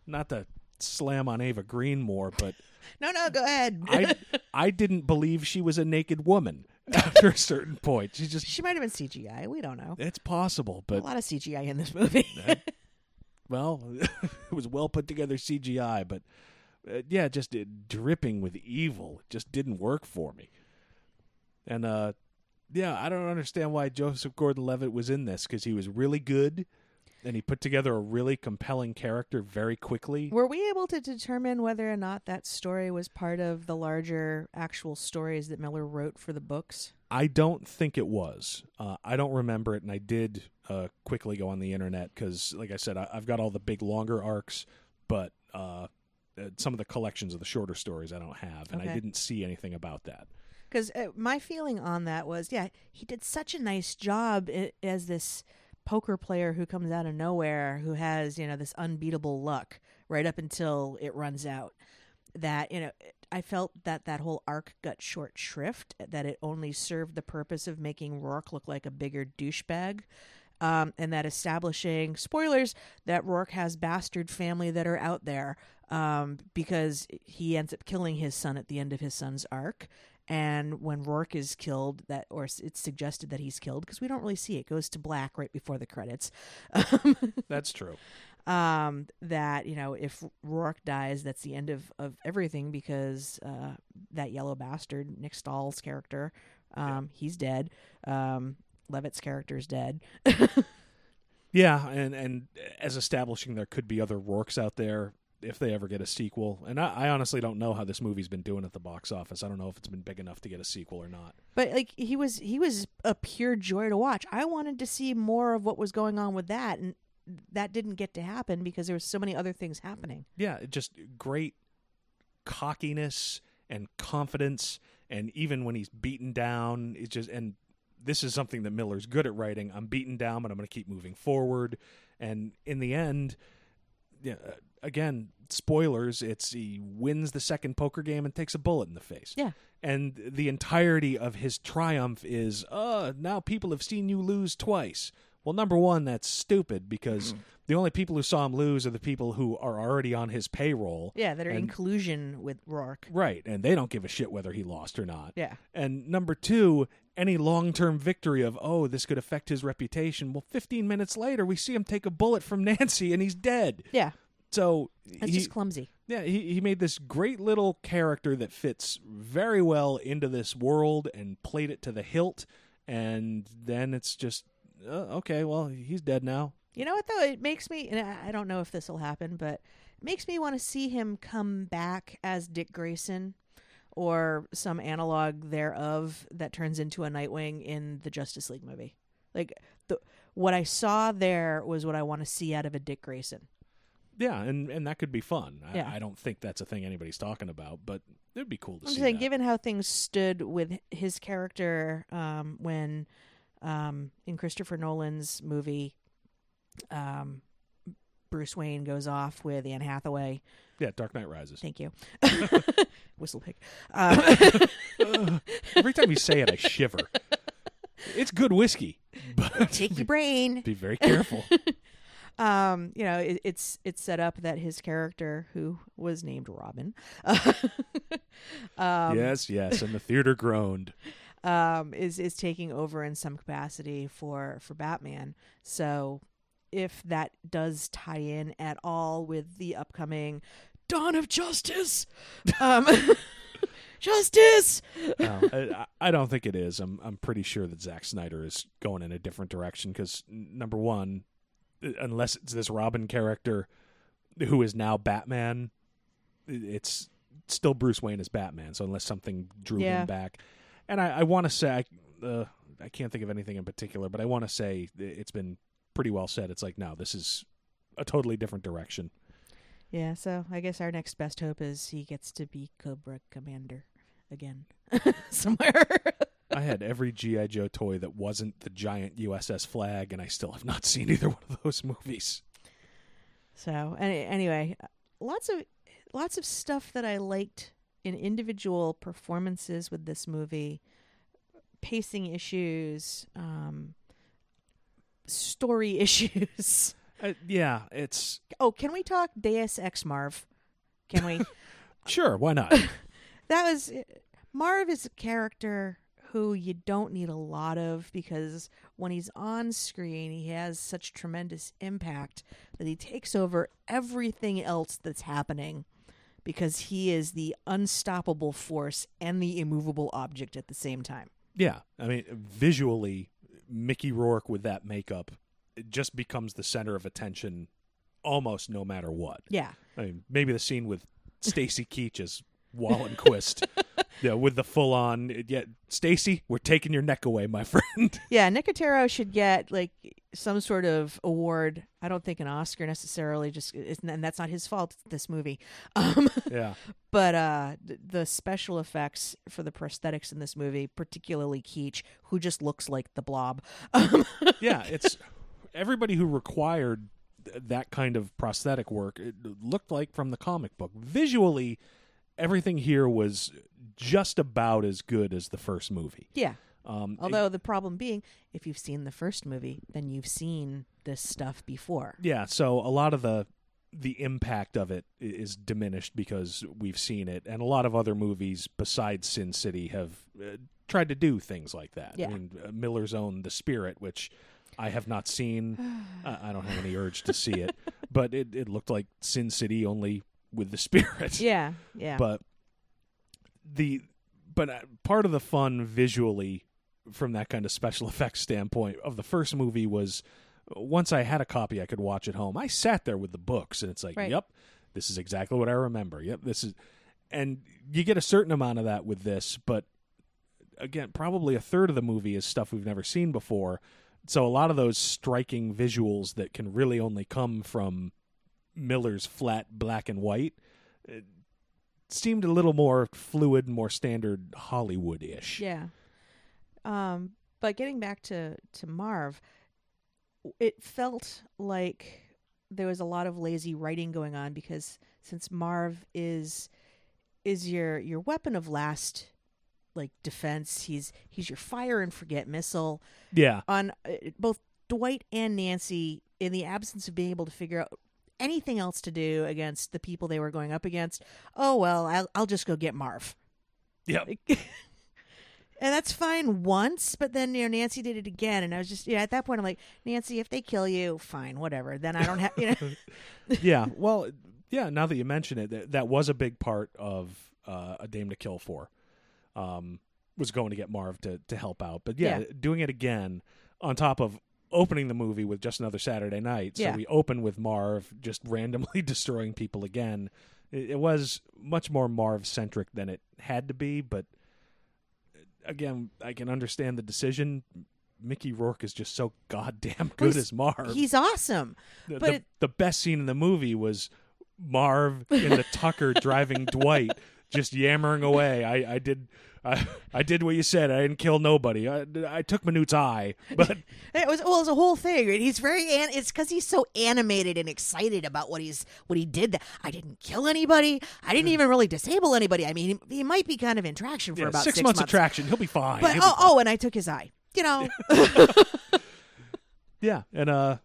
not to slam on eva green more but No, no, go ahead. i i didn't believe she was a naked woman after a certain point she just she might have been CGI. We don't know. it's possible but a but lot of CGI in this movie. well, it was well put together CGI, but uh, yeah, just uh, dripping with evil. It just didn't work for me. And uh, yeah, I don't understand why Joseph Gordon-Levitt was in this because he was really good, and he put together a really compelling character very quickly. Were we able to determine whether or not that story was part of the larger actual stories that Miller wrote for the books? I don't think it was. Uh, I don't remember it, and I did uh, quickly go on the internet because, like I said, I, I've got all the big longer arcs, but uh, uh, some of the collections of the shorter stories I don't have, and I didn't see anything about that. Because uh, my feeling on that was, yeah, he did such a nice job i- as this poker player who comes out of nowhere, who has you know this unbeatable luck right up until it runs out. That you know, I felt that that whole arc got short shrift. That it only served the purpose of making Rourke look like a bigger douchebag. Um, and that establishing spoilers that Rourke has bastard family that are out there um, because he ends up killing his son at the end of his son's arc. And when Rourke is killed, that or it's suggested that he's killed because we don't really see it. it goes to black right before the credits. Um, That's true. um, that you know if Rourke dies, that's the end of of everything because uh, that yellow bastard Nick Stahl's character, um, he's dead. Um, Levitt's character is dead. Yeah, and and as establishing there could be other Rourkes out there if they ever get a sequel. And I, I honestly don't know how this movie's been doing at the box office. I don't know if it's been big enough to get a sequel or not. But like he was he was a pure joy to watch. I wanted to see more of what was going on with that and that didn't get to happen because there was so many other things happening. Yeah, just great cockiness and confidence and even when he's beaten down, it's just and this is something that Miller's good at writing. I'm beaten down, but I'm going to keep moving forward. And in the end, yeah, again, spoilers, it's he wins the second poker game and takes a bullet in the face. Yeah. And the entirety of his triumph is, uh, now people have seen you lose twice. Well, number one, that's stupid because the only people who saw him lose are the people who are already on his payroll. Yeah, that are in And- collusion with Rourke. Right, and they don't give a shit whether he lost or not. Yeah. And number two, any long term victory of, oh, this could affect his reputation. Well, 15 minutes later, we see him take a bullet from Nancy and he's dead. Yeah. So That's he, just clumsy. yeah, he, he made this great little character that fits very well into this world and played it to the hilt. And then it's just, uh, okay, well, he's dead now. You know what though? It makes me and I I don't know if this will happen, but it makes me want to see him come back as Dick Grayson or some analog thereof that turns into a Nightwing in the Justice League movie. Like the what I saw there was what I want to see out of a Dick Grayson. Yeah, and, and that could be fun. I, Yeah. I don't think that's a thing anybody's talking about, but it'd be cool to I'm see. just saying, that. given how things stood with his character um, when um, in Christopher Nolan's movie, um, Bruce Wayne goes off with Anne Hathaway. yeah, Dark Knight Rises. Thank you, whistle pig. Um, Every time you say it, I shiver. It's good whiskey, but take your brain. be very careful. Um, you know, it, it's it's set up that his character, who was named Robin, um, yes, yes, and the theater groaned. um, is is taking over in some capacity for for Batman. So if that does tie in at all with the upcoming Dawn of Justice, um, Justice. No, I, I don't think it is. I'm I'm pretty sure that Zack Snyder is going in a different direction because number one, unless it's this Robin character who is now Batman, it's still Bruce Wayne as Batman. So unless something drew Yeah. him back, and I, I want to say I, uh, I can't think of anything in particular, but I want to say it's been pretty well said. It's like no, this is a totally different direction. Yeah, so I guess our next best hope is he gets to be Cobra Commander again somewhere. I had every GI Joe toy that wasn't the giant USS Flagg, and I still have not seen either one of those movies. So any, anyway, lots of lots of stuff that I liked in individual performances with this movie, pacing issues, um, story issues. Uh, yeah, it's Oh, can we talk Deus Ex Marv? Can we? sure. Why not? that was Marv is a character who you don't need a lot of because when he's on screen, he has such tremendous impact that he takes over everything else that's happening because he is the unstoppable force and the immovable object at the same time. Yeah, I mean, visually, Mickey Rourke with that makeup just becomes the center of attention almost no matter what. Yeah. I mean, maybe the scene with Stacy Keach as Wallenquist, yeah, with the full on, yeah, Stacy, we're taking your neck away, my friend. Yeah, Nicotero should get like some sort of award. I don't think an Oscar necessarily. Just and that's not his fault. This movie, um, yeah, but uh, the special effects for the prosthetics in this movie, particularly Keach, who just looks like the Blob. Um, yeah, it's everybody who required that kind of prosthetic work. It looked like from the comic book. Visually, everything here was just about as good as the first movie. yeah. Um, Although the problem being, if you've seen the first movie, then you've seen this stuff before. yeah, so a lot of the the impact of it is diminished because we've seen it, and a lot of other movies besides Sin City have uh, tried to do things like that. Yeah. I mean, uh, Miller's own The Spirit, which I have not seen. I don't have any urge to see it, but it, it looked like Sin City only with the spirit. Yeah, yeah. But the but uh, part of the fun visually from that kind of special effects standpoint of the first movie was uh, once I had a copy I could watch at home. I sat there with the books and it's like, Right. "Yep, this is exactly what I remember. Yep, this is and you get a certain amount of that with this, but again, probably a third of the movie is stuff we've never seen before. So a lot of those striking visuals that can really only come from Miller's flat black and white uh, seemed a little more fluid, more standard Hollywood-ish. Yeah. Um, but getting back to to Marv, it felt like there was a lot of lazy writing going on because since Marv is is your your weapon of last like defense, he's he's your fire and forget missile Yeah, on uh, both Dwight and Nancy in the absence of being able to figure out anything else to do against the people they were going up against. Oh well, I'll I'll just go get Marv. yeah, and that's fine once, but then you know Nancy did it again, and I was just yeah. At that point, I'm like Nancy, if they kill you, fine, whatever. Then I don't have you know. yeah. Well, yeah. Now that you mention it, that, that was a big part of uh, a Dame to Kill for. Um, was going to get Marv to to help out, but yeah, Yeah. doing it again on top of opening the movie with just another Saturday night. So Yeah. we open with Marv just randomly destroying people again. It, it was much more Marv centric than it had to be, but uh, again, I can understand the decision. Mickey Rourke is just so goddamn good he's- as Marv. He's awesome. The, But the, it- the best scene in the movie was Marv in the Tucker driving Dwight, just yammering away. I, I did, I, I did what you said. I didn't kill nobody. I, I took Manute's eye, but It was well, it was a whole thing. and He's very an- it's because he's so animated and excited about what he's what he did. That I didn't kill anybody. I didn't even really disable anybody. I mean, he, he might be kind of in traction for yeah, about six, six, months, of traction. He'll be fine. But He'll be oh, oh, and I took his eye. You know, Yeah, and uh,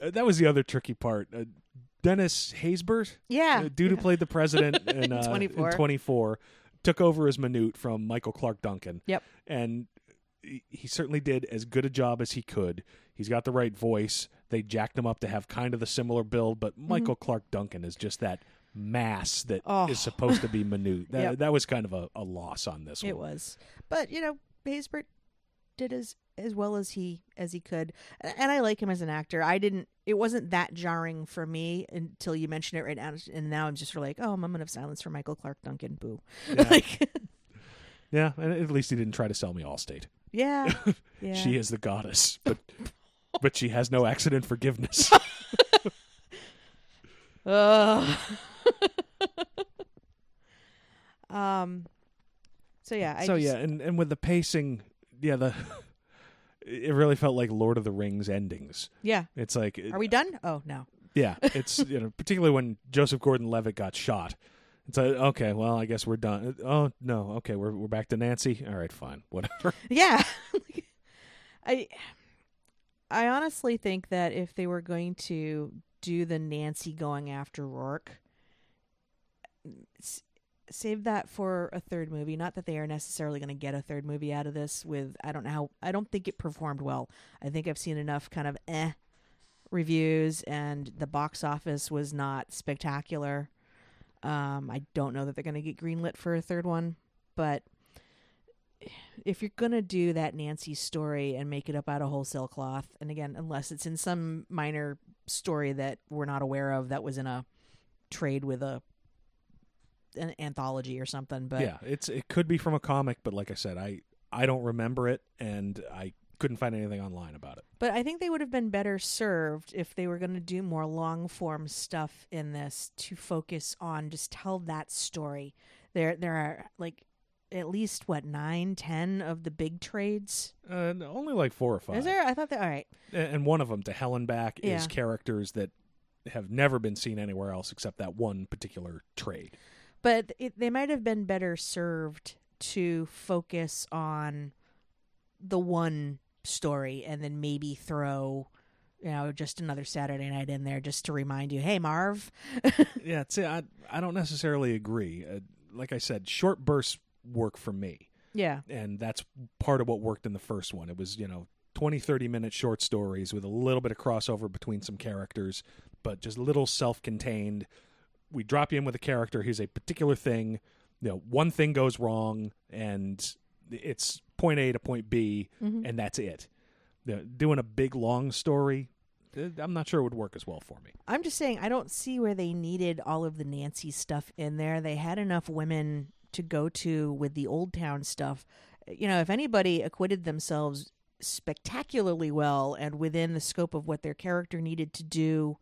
that was the other tricky part. Uh, Dennis Haysbert, yeah. uh, dude who played the president in, uh, 24. in 24, took over as Manute from Michael Clarke Duncan. Yep. And he, certainly did as good a job as he could. He's got the right voice. They jacked him up to have kind of the similar build, but Michael Clarke Duncan is just that mass that is Mm-hmm. Oh. supposed to be Manute. That, Yep. that was kind of a, a loss on this It one. was, but you know, Haysbert did as as well as he as he could, and I like him as an actor. I didn't. It wasn't that jarring for me until you mentioned it right now, and now I'm just like, oh, moment of silence for Michael Clarke Duncan. Boo. Yeah. like, Yeah, and at least he didn't try to sell me Allstate. yeah, yeah. She is the goddess, but but she has no accident forgiveness. Ugh. um. So yeah. I so just- yeah, and and with the pacing, yeah, the it really felt like Lord of the Rings endings. Yeah. It's like Are we done? Oh no. yeah, it's you know particularly when Joseph Gordon-Levitt got shot. It's like okay, well I guess we're done. Uh, oh no, okay, we're we're back to Nancy. All right, fine, whatever. Yeah. I I honestly think that if they were going to do the Nancy going after Rourke save that for a third movie. Not that they are necessarily going to get a third movie out of this with I don't know how I don't think it performed well. I think I've seen enough kind of eh reviews and the box office was not spectacular. Um I don't know that they're going to get greenlit for a third one, but if you're gonna do that Nancy story and make it up out of wholesale cloth, and again, unless it's in some minor story that we're not aware of that was in a trade with a an anthology or something, but yeah, it's it could be from a comic, but like I said, I I don't remember it, and I couldn't find anything online about it. But I think they would have been better served if they were going to do more long form stuff in this to focus on just tell that story. There, there are like at least what nine, ten of the big trades. Uh, only like four or five. Is there? I thought that. All right. And one of them, to Hell and Back, Yeah. is characters that have never been seen anywhere else except that one particular trade. But it, they might have been better served to focus on the one story and then maybe throw you know just another saturday night in there just to remind you hey marv yeah, see, I I don't necessarily agree. Uh, like I said, short bursts work for me. yeah and that's part of what worked in the first one. It was, you know, 20, 30 minute short stories with a little bit of crossover between some characters, but just little self contained. We drop you in with a character, here's a particular thing. You know, one thing goes wrong, and it's point A to point B, and that's it. You know, doing a big, long story, eh, I'm not sure it would work as well for me. i'm just saying i don't see where they needed all of the nancy stuff in there they had enough women to go to with the old town stuff you know if anybody acquitted themselves spectacularly well and within the scope of what their character needed to do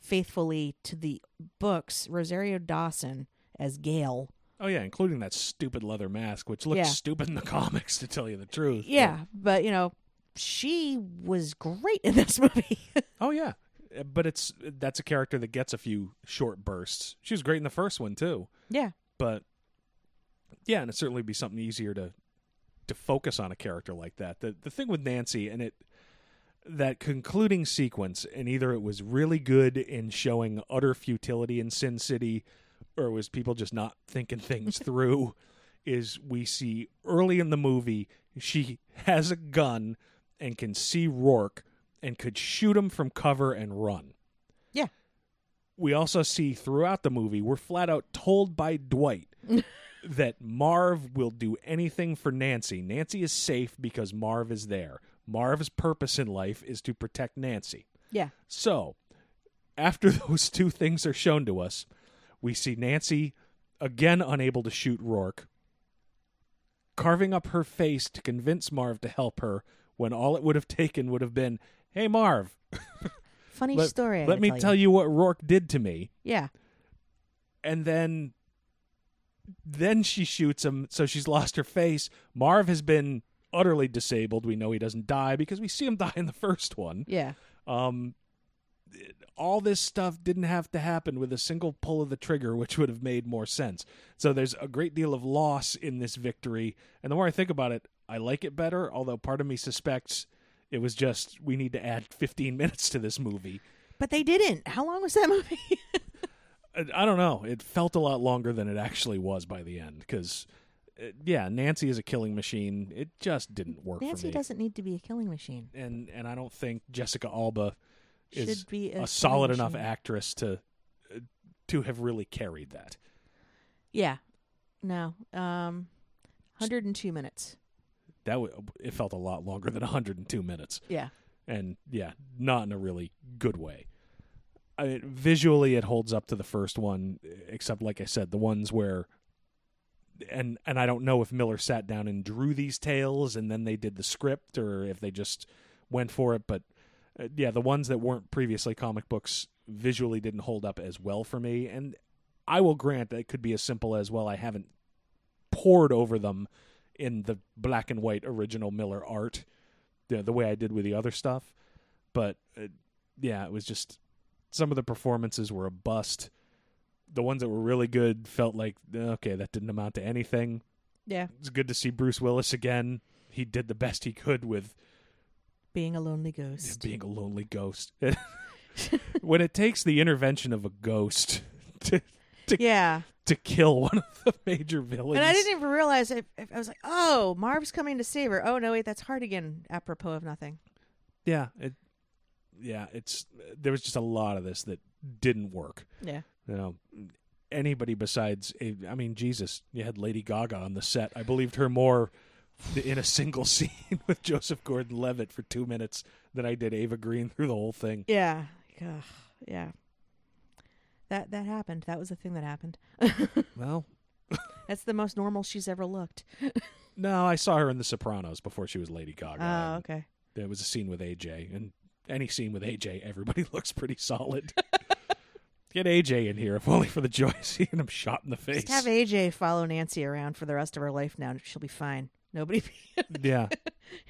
faithfully to the books rosario dawson as gail Oh, yeah, including that stupid leather mask, which looks Yeah. stupid in the comics, to tell you the truth. Yeah, but you know, she was great in this movie. Oh yeah, but it's that's a character that gets a few short bursts. She was great in the first one too, yeah. but yeah, and it'd certainly be something easier to to focus on a character like that. The the thing with Nancy and it that concluding sequence, and either it was really good in showing utter futility in Sin City, or it was people just not thinking things through. Is we see early in the movie she has a gun and can see Rourke and could shoot him from cover and run. Yeah. We also see throughout the movie we're flat out told by Dwight that Marv will do anything for Nancy. Nancy is safe because Marv is there. Marv's purpose in life is to protect Nancy. Yeah. So, after those two things are shown to us, we see Nancy again unable to shoot Rourke, carving up her face to convince Marv to help her when all it would have taken would have been, "Hey Marv, Funny let, story. I let me tell, tell you what Rourke did to me." Yeah. and then then she shoots him so she's lost her face marv has been utterly disabled we know he doesn't die because we see him die in the first one Yeah. um all this stuff didn't have to happen with a single pull of the trigger which would have made more sense so there's a great deal of loss in this victory and the more i think about it i like it better although part of me suspects it was just we need to add 15 minutes to this movie But they didn't. How long was that movie? I- I don't know. It felt a lot longer than it actually was by the end because, yeah, Nancy is a killing machine. It just didn't work for Nancy doesn't need to be a killing machine. and and I don't think Jessica Alba is Should be a a, solid enough machine. actress to uh, to have really carried that. Yeah. No. Um 102 minutes. That w- it felt a lot longer than 102 minutes, Yeah. and yeah, not in a really good way. I mean, visually, it holds up to the first one, except like I said, the ones where, and and I don't know if Miller sat down and drew these tales and then they did the script, or if they just went for it. But uh, yeah, the ones that weren't previously comic books visually didn't hold up as well for me. And I will grant that it could be as simple as well. I haven't poured over them in the black and white original Miller art, the the way I did with the other stuff. But uh, yeah, it was just some of the performances were a bust. The ones that were really good felt like eh, okay, that didn't amount to anything. Yeah. It's good to see Bruce Willis again. He did the best he could with Being a lonely ghost. being a lonely ghost. when it takes the intervention of a ghost to Yeah. to kill one of the major villains, And I didn't even realize it. I was like, "Oh, Marv's coming to save her." Oh no, wait, that's Hartigan. Apropos of nothing. yeah, it, yeah, it's there was just a lot of this that didn't work. Yeah. You know, anybody besides, I mean, Jesus, you had Lady Gaga on the set. I believed her more in a single scene with Joseph Gordon-Levitt for two minutes than I did Eva Green through the whole thing. Yeah. Ugh, yeah. That that happened. That was the thing that happened. Well, That's the most normal she's ever looked. no, I saw her in The Sopranos before she was Lady Gaga. Oh, okay. There was a scene with AJ, and any scene with AJ, everybody looks pretty solid. Get AJ in here, if only for the joy of seeing him shot in the face. Just have AJ follow Nancy around for the rest of her life now. She'll be fine. Nobody yeah.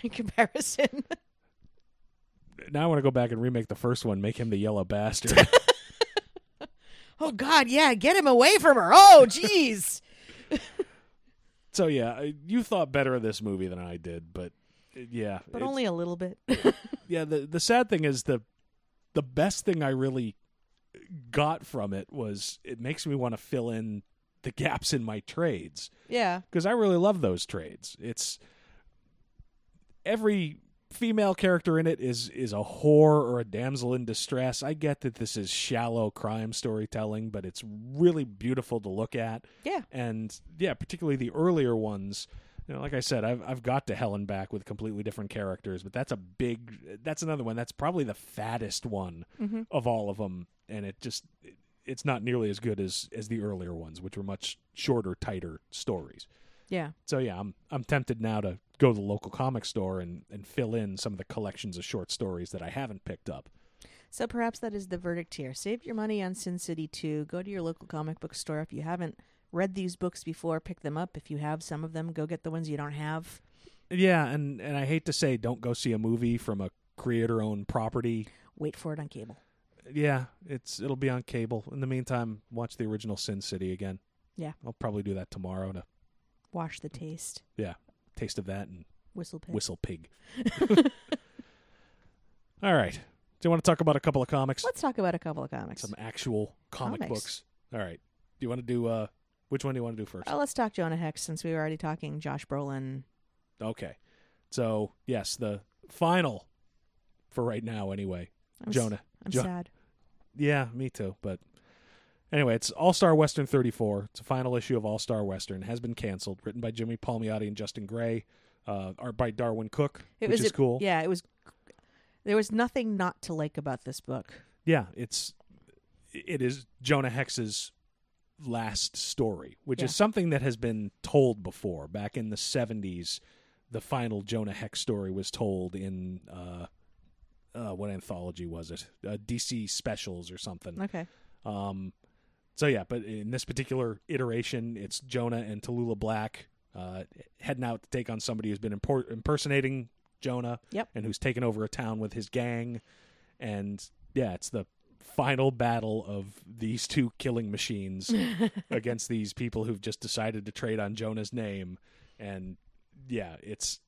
in comparison. Now I want to go back and remake the first one, make him the yellow bastard. oh God, yeah, get him away from her. Oh, jeez. so yeah, you thought better of this movie than I did, but uh, yeah, but only a little bit. yeah. The the sad thing is the the best thing I really got from it was it makes me want to fill in the gaps in my trades. yeah. because I really love those trades. It's every female character in it is is a whore or a damsel in distress. I get that this is shallow crime storytelling, but it's really beautiful to look at. Yeah. And yeah, particularly the earlier ones. You know, like I said, I've I've got to Hell and Back with completely different characters, but that's a big. That's another one. That's probably the fattest one Mm-hmm. of all of them, and it just it, it's not nearly as good as as the earlier ones, which were much shorter, tighter stories. Yeah. So yeah, I'm I'm tempted now to go to the local comic store and, and fill in some of the collections of short stories that I haven't picked up. So perhaps that is the verdict here. Save your money on Sin City 2. Go to your local comic book store. If you haven't read these books before, pick them up. If you have some of them, go get the ones you don't have. Yeah, and and I hate to say, don't go see a movie from a creator-owned property. Wait for it on cable. Yeah, it's it'll be on cable. In the meantime, watch the original Sin City again. Yeah. I'll probably do that tomorrow to Wash the taste. yeah, taste of that and Whistle pig. whistle pig. All right. Do you want to talk about a couple of comics? Let's talk about a couple of comics. Some actual comic Comics. books. All right. Do you want to do uh which one do you want to do first? Oh, let's talk Jonah Hex since we were already talking Josh Brolin. Okay. So, yes, the final for right now anyway. I'm Jonah. I'm Jo- sad. Yeah, me too, but anyway, it's All-Star Western 34. It's a final issue of All-Star Western. Has been canceled. Written by Jimmy Palmiotti and Justin Gray. Uh, art by Darwyn Cooke, It which was is cool. Yeah, it was. There was nothing not to like about this book. Yeah, it's it is Jonah Hex's last story, which Yeah. is something that has been told before. Back in the seventies, the final Jonah Hex story was told in uh, uh, what anthology was it? Uh, DC Specials or something. Okay. Um, so yeah, but in this particular iteration, it's Jonah and Tallulah Black uh, heading out to take on somebody who's been impor- impersonating Jonah, Yep. and who's taken over a town with his gang, and yeah, it's the final battle of these two killing machines against these people who've just decided to trade on Jonah's name, and yeah, it's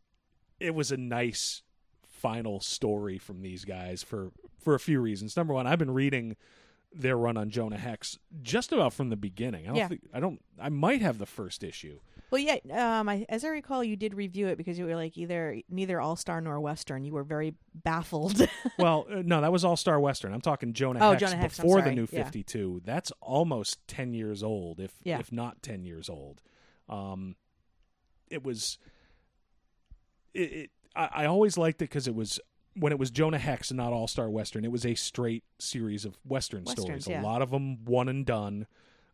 it was a nice final story from these guys for for a few reasons. Number one, I've been reading their run on Jonah Hex just about from the beginning. I don't Yeah. think I don't I might have the first issue. Well, yeah. Um, I, as I recall, you did review it because you were like either neither All Star nor Western. You were very baffled. Well, uh, no, that was All Star Western. I'm talking Jonah Oh, Hex Jonah Hex, before the new Yeah. 52. That's almost 10 years old, if Yeah. if not 10 years old. Um, it was. It, it I, I always liked it because it was when it was Jonah Hex and not All Star Western. It was a straight series of Western Westerns, stories. yeah. A lot of them one and done,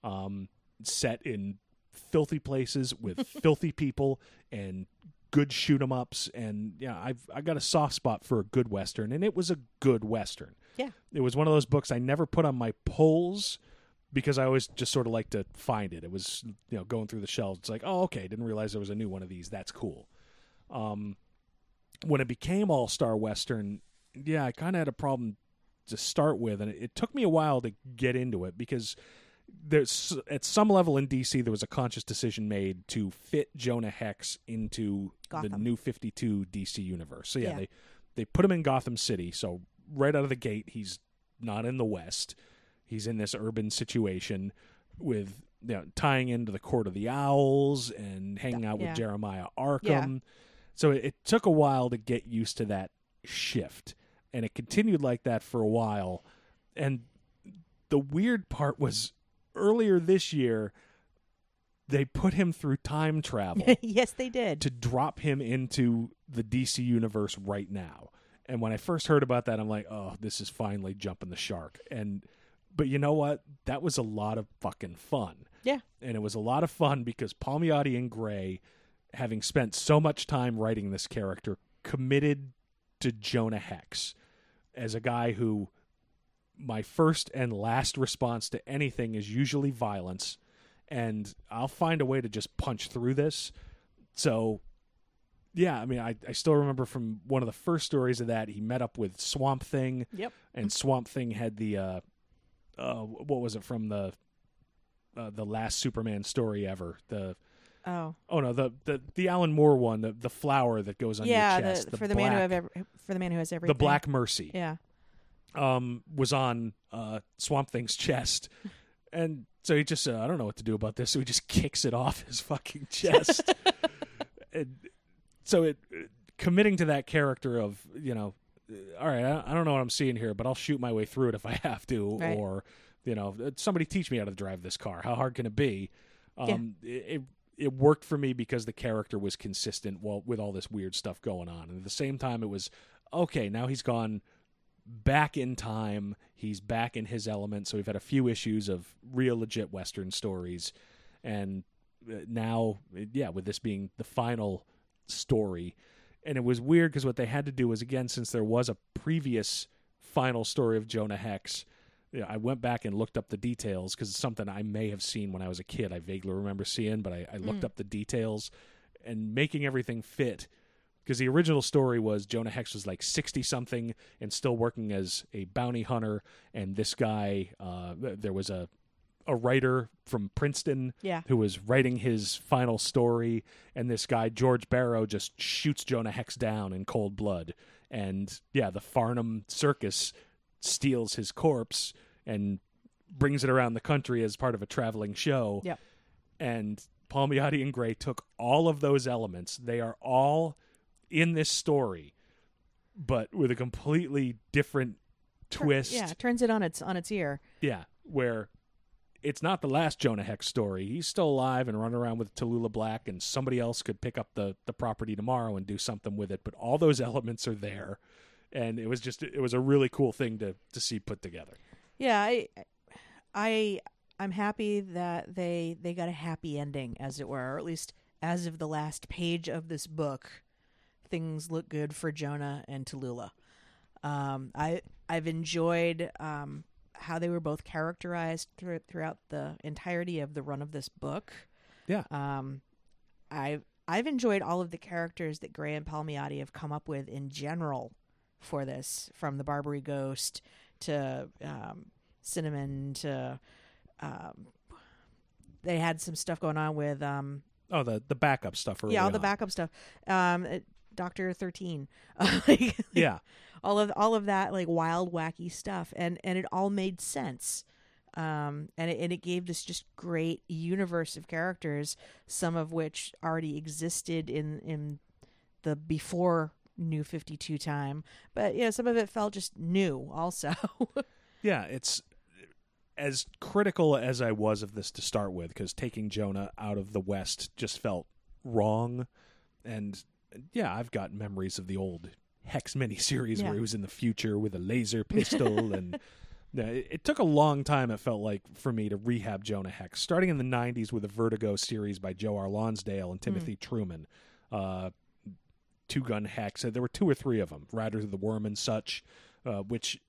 um, set in filthy places with filthy people and good shoot 'em ups and yeah I've I got a soft spot for a good western and it was a good western. Yeah. It was one of those books I never put on my polls because I always just sort of like to find it. It was you know going through the shelves it's like, "Oh, okay, didn't realize there was a new one of these. That's cool." Um when it became All-Star Western, yeah, I kind of had a problem to start with and it, it took me a while to get into it because there's at some level in DC there was a conscious decision made to fit Jonah Hex into the new 52 DC universe. So yeah, Yeah. they they put him in Gotham City. So right out of the gate he's not in the West. He's in this urban situation with you know, tying into the Court of the Owls and hanging out with. Jeremiah Arkham. So it, it took a while to get used to that shift, and it continued like that for a while. And the weird part was earlier this year, they put him through time travel yes, they did. to drop him into the DC universe right now. And when I first heard about that, I'm like, oh, this is finally jumping the shark. And but you know what? That was a lot of fucking fun. yeah. And it was a lot of fun because Palmiotti and Gray, having spent so much time writing this character, committed to Jonah Hex as a guy who my first and last response to anything is usually violence and I'll find a way to just punch through this. So yeah, I mean I, I still remember from one of the first stories of that he met up with Swamp Thing Yep. and Swamp Thing had the uh uh what was it from the uh, the last Superman story ever the Oh. oh no the the the Alan Moore one the the flower that goes on yeah, your chest the, for the man who have ever, for the man who has everything. the Black Mercy Yeah. Um, was on uh, Swamp Thing's chest, and so he just uh, I don't know what to do about this, so he just kicks it off his fucking chest. and so it committing to that character of you know, uh, all right, I, I don't know what I'm seeing here, but I'll shoot my way through it if I have to, Right. or you know, somebody teach me how to drive this car. How hard can it be? Um, it, it it worked for me because the character was consistent while with all this weird stuff going on, and at the same time, it was okay. Now he's gone back in time. He's back in his element. So we've had a few issues of real legit Western stories, and uh, now, yeah, with this being the final story, and it was weird because what they had to do was again, since there was a previous final story of Jonah Hex. I went back and looked up the details because it's something I may have seen when I was a kid. I vaguely remember seeing, but I, I looked up the details and making everything fit because the original story was Jonah Hex was like 60 something and still working as a bounty hunter and this guy uh, there was a a writer from Princeton Yeah. who was writing his final story and this guy George Barrow just shoots Jonah Hex down in cold blood and yeah the Farnham circus steals his corpse and brings it around the country as part of a traveling show Yep. and Palmiotti and Gray took all of those elements. They are all in this story, but with a completely different twist. Yeah, turns it on its on its ear. Yeah, where it's not the last Jonah Hex story. He's still alive and running around with Tallulah Black, and somebody else could pick up the the property tomorrow and do something with it. But all those elements are there, and it was just it was a really cool thing to to see put together. Yeah, I, I, I'm happy that they they got a happy ending, as it were, or at least as of the last page of this book, things look good for Jonah and Tallulah. Um, I I've enjoyed um, how they were both characterized through, throughout the entirety of the run of this book. Yeah. Um, I've I've enjoyed all of the characters that Gray and Palmiotti have come up with in general for this, from the Barbary Ghost to um, Cinnamon to um, they had some stuff going on with um, Oh, the the backup stuff. Early yeah all the on. backup stuff. Um, Doctor Thirteen, like Yeah, all of all of that like wild wacky stuff. And and it all made sense. Um and it, and it gave this just great universe of characters some of which already existed in in the before new 52 time. But yeah some of it felt just new also. Yeah, it's as critical as I was of this to start with because taking Jonah out of the West just felt wrong. And yeah, I've got memories of the old Hex miniseries Yeah. where he was in the future with a laser pistol. and yeah, it, it took a long time, it felt like, for me to rehab Jonah Hex. Starting in the 90s with a Vertigo series by Joe R. Lansdale and Timothy Truman. Uh, Two Gun Hex. Uh, There were two or three of them, Riders of the Worm and such, uh, which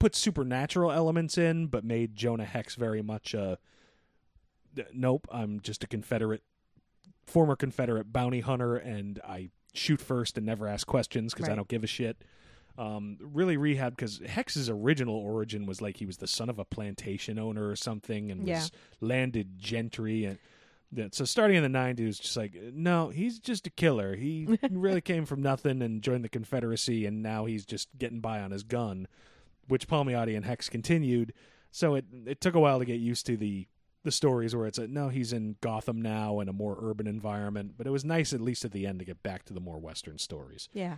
put supernatural elements in, but made Jonah Hex very much a nope. I'm just a Confederate, former Confederate bounty hunter, and I shoot first and never ask questions because I don't give a shit. Um, really rehab because Hex's original origin was like he was the son of a plantation owner or something, and Yeah. was landed gentry and. So starting in the '90s, just like no, he's just a killer. He really came from nothing and joined the Confederacy, and now he's just getting by on his gun which Palmiotti and Hex continued. So it it took a while to get used to the the stories where it's a, no, he's in Gotham now in a more urban environment. But it was nice at least at the end to get back to the more Western stories. yeah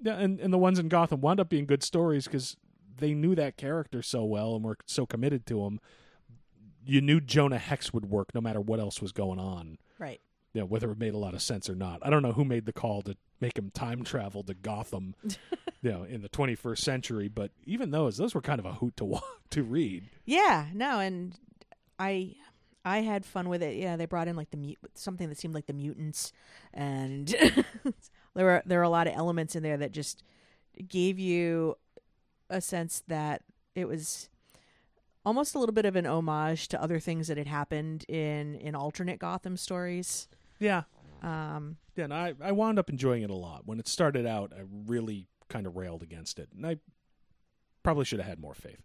Yeah, and and the ones in Gotham wound up being good stories because they knew that character so well and were so committed to him. you knew Jonah Hex would work no matter what else was going on. Right. You know, whether it made a lot of sense or not. I don't know who made the call to make him time travel to Gotham, you know, in the 21st century. But even those, those were kind of a hoot to to read. Yeah, no, and I I had fun with it. Yeah, they brought in like the mut- something that seemed like the mutants, and there were there were a lot of elements in there that just gave you a sense that it was almost a little bit of an homage to other things that had happened in in alternate Gotham stories. Yeah, Um, yeah. And I I wound up enjoying it a lot. When it started out, I really kind of railed against it, and I probably should have had more faith.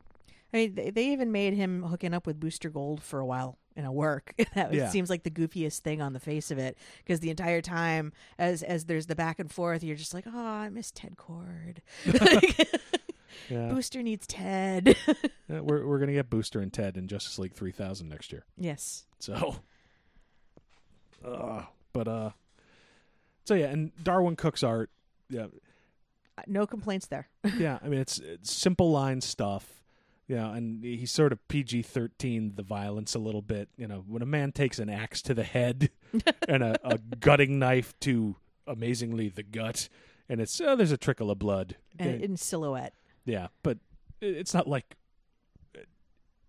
I mean, they, they even made him hooking up with Booster Gold for a while in a work. that Yeah. seems like the goofiest thing on the face of it because the entire time, as as there's the back and forth, you're just like, oh, I miss Ted Kord. Yeah, Booster needs Ted. Yeah, we're we're gonna get Booster and Ted in Justice League 3000 next year. yes. So, uh, but uh, so yeah, and Darwyn Cooke's art, yeah, Uh, No complaints there. yeah. I mean, it's, it's simple line stuff, you know, and he sort of PG thirteen the violence a little bit. You know, when a man takes an axe to the head and a, a gutting knife to amazingly the gut, and it's oh, there's a trickle of blood. And in silhouette. yeah, but it's not like. Uh,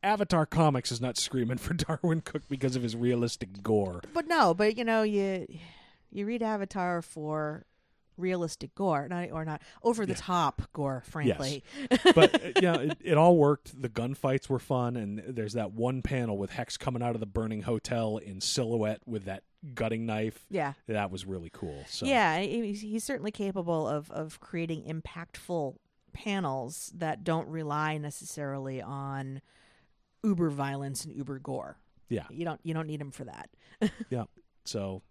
Avatar Comics is not screaming for Darwyn Cooke because of his realistic gore. But no, but you know, you you read Avatar for realistic gore, not or not over the top gore, frankly. but uh, yeah, it, it all worked. The gunfights were fun, and there's that one panel with Hex coming out of the burning hotel in silhouette with that gutting knife. Yeah. That was really cool. So Yeah, he's, he's certainly capable of of creating impactful panels that don't rely necessarily on uber violence and uber gore. yeah, You don't you don't need him for that. yeah. So,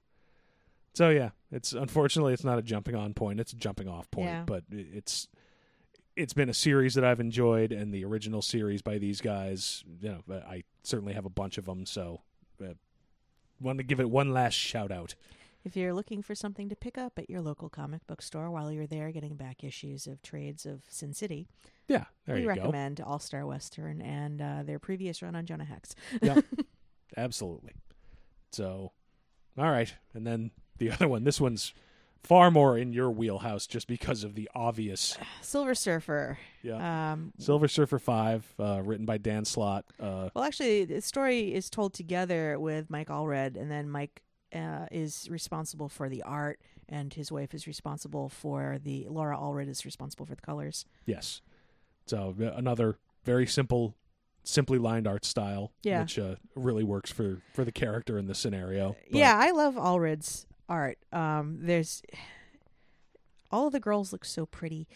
so yeah, it's unfortunately it's not a jumping on point; it's a jumping off point. Yeah. But it- it's it's been a series that I've enjoyed, and the original series by these guys. You know, I certainly have a bunch of them. So, uh, want to give it one last shout out. If you're looking for something to pick up at your local comic book store while you're there getting back issues of trades of Sin City, Yeah, there we recommend All Star Western and uh, their previous run on Jonah Hex. Yeah, absolutely. So, all right, and then the other one. This one's far more in your wheelhouse, just because of the obvious. Silver Surfer. Yeah. Um, Silver Surfer Five, uh, written by Dan Slott. Uh, Well, actually, the story is told together with Mike Allred, and then Mike uh, is responsible for the art, and his wife is responsible for the. Laura Allred is responsible for the colors. yes. So uh, another very simple, simply lined art style, Yeah. which uh, really works for for the character in the scenario. But- yeah, I love Allred's art. Um, there's all of the girls look so pretty.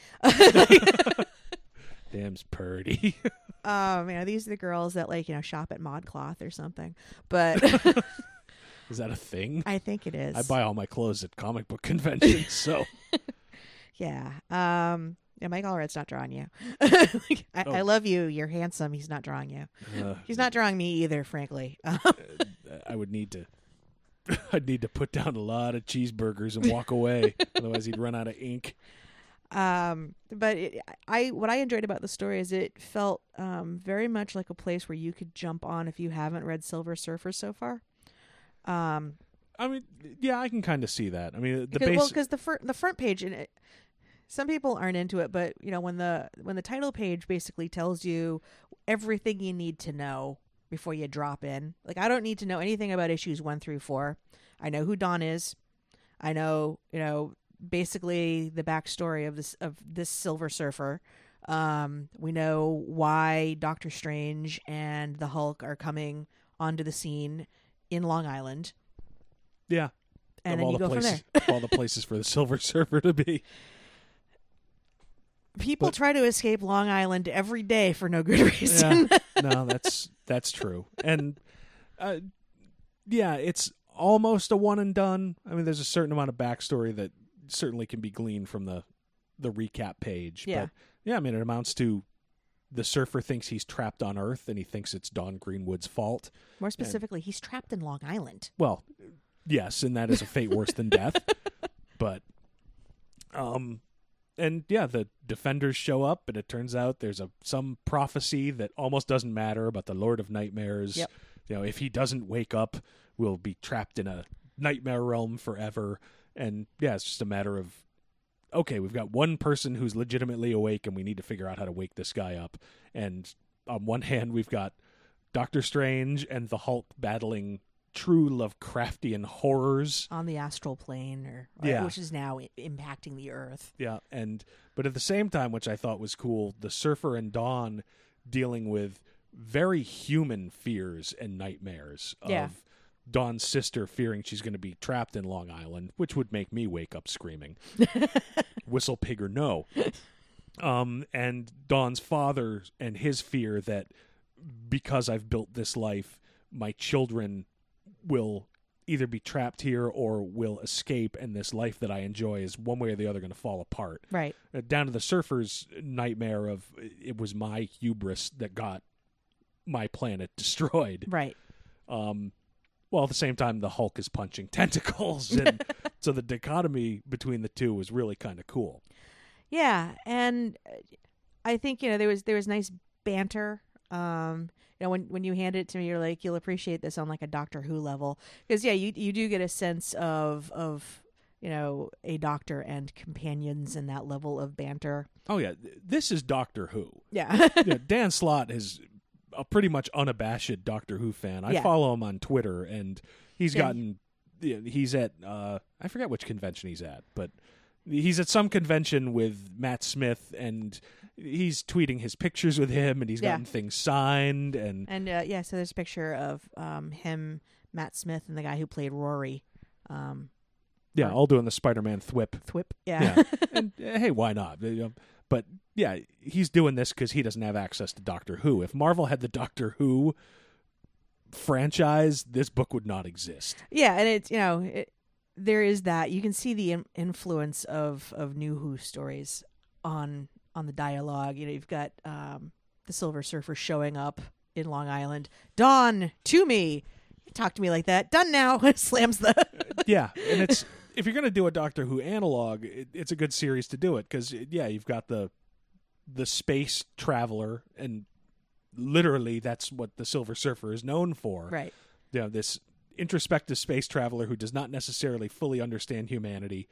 damn's purdy. um, you know, these are the girls that like you know shop at ModCloth or something. But Is that a thing? I think it is. I buy all my clothes at comic book conventions, so Yeah. Um. Yeah, Mike Allred's not drawing you. Like, I, I Oh. love you. You're handsome. He's not drawing you. uh, He's not drawing me either, frankly. I would need to. I'd need to put down a lot of cheeseburgers and walk away, otherwise he'd run out of ink. um, but it, I what I enjoyed about the story is it felt um, very much like a place where you could jump on if you haven't read Silver Surfer so far. Um, I mean, yeah, I can kind of see that. I mean, the because, base. well, because the fir- the front page and it, some people aren't into it, but you know when the when the title page basically tells you everything you need to know before you drop in. Like I don't need to know anything about issues one through four. I know who Dawn is. I know you know basically the backstory of this of this Silver Surfer. Um, we know why Doctor Strange and the Hulk are coming onto the scene in Long Island, yeah, and of all the places, all the places for the Silver Surfer to be. People But- try to escape Long Island every day for no good reason. Yeah, no, that's that's true, and uh, yeah, it's almost a one and done. I mean, there's a certain amount of backstory that certainly can be gleaned from the the recap page. Yeah. but yeah, I mean, it amounts to the surfer thinks he's trapped on Earth, and he thinks it's Dawn Greenwood's fault. More specifically, he's trapped in Long Island. Well, yes, and that is a fate worse than death. But, um, and yeah, the defenders show up, and it turns out there's a some prophecy that almost doesn't matter about the Lord of Nightmares Yep. you know, if he doesn't wake up, we'll be trapped in a nightmare realm forever. And yeah, it's just a matter of okay, we've got one person who's legitimately awake, and we need to figure out how to wake this guy up. And on one hand, we've got Doctor Strange and the Hulk battling true Lovecraftian horrors. on the astral plane, or, or- Yeah. which is now i- impacting the Earth. Yeah, and but at the same time, which I thought was cool, the Surfer and Dawn dealing with very human fears and nightmares of Yeah. Dawn's sister fearing she's going to be trapped in Long Island, which would make me wake up screaming, whistle pig or no. Um, and Dawn's father and his fear that because I've built this life, my children will either be trapped here or will escape, and this life that I enjoy is one way or the other going to fall apart. Right. Uh, down to the surfer's nightmare of it was my hubris that got my planet destroyed. Right. Um, well, at the same time, the Hulk is punching tentacles, and so the dichotomy between the two was really kind of cool. Yeah, and uh, I think you know there was there was nice banter. Um, you know, when when you hand it to me, you're like, you'll appreciate this on like a Doctor Who level because yeah, you you do get a sense of of you know a doctor and companions and that level of banter. Oh yeah, this is Doctor Who. Yeah. yeah, Dan Slott is a pretty much unabashed Doctor Who fan. I Yeah. follow him on Twitter, and he's Yeah. gotten. He's at uh, I forget which convention he's at, but he's at some convention with Matt Smith, and he's tweeting his pictures with him, and he's Yeah. gotten things signed, and and uh, yeah, so there's a picture of um him, Matt Smith, and the guy who played Rory. Um, yeah, all doing the Spider-Man thwip. Thwip. Yeah. Yeah, and uh, hey, why not? But yeah, he's doing this because he doesn't have access to Doctor Who. If Marvel had the Doctor Who franchise, this book would not exist. Yeah, and it's you know it, there is that you can see the in- influence of of New Who stories on on the dialogue. You know, you've got um, the Silver Surfer showing up in Long Island. Dawn to me, talk to me like that. Done now. Slams the. yeah, and it's if you're going to do a Doctor Who analog, it, it's a good series to do it because yeah, you've got the the space traveler, and literally that's what the Silver Surfer is known for. right. You know, this introspective space traveler who does not necessarily fully understand humanity,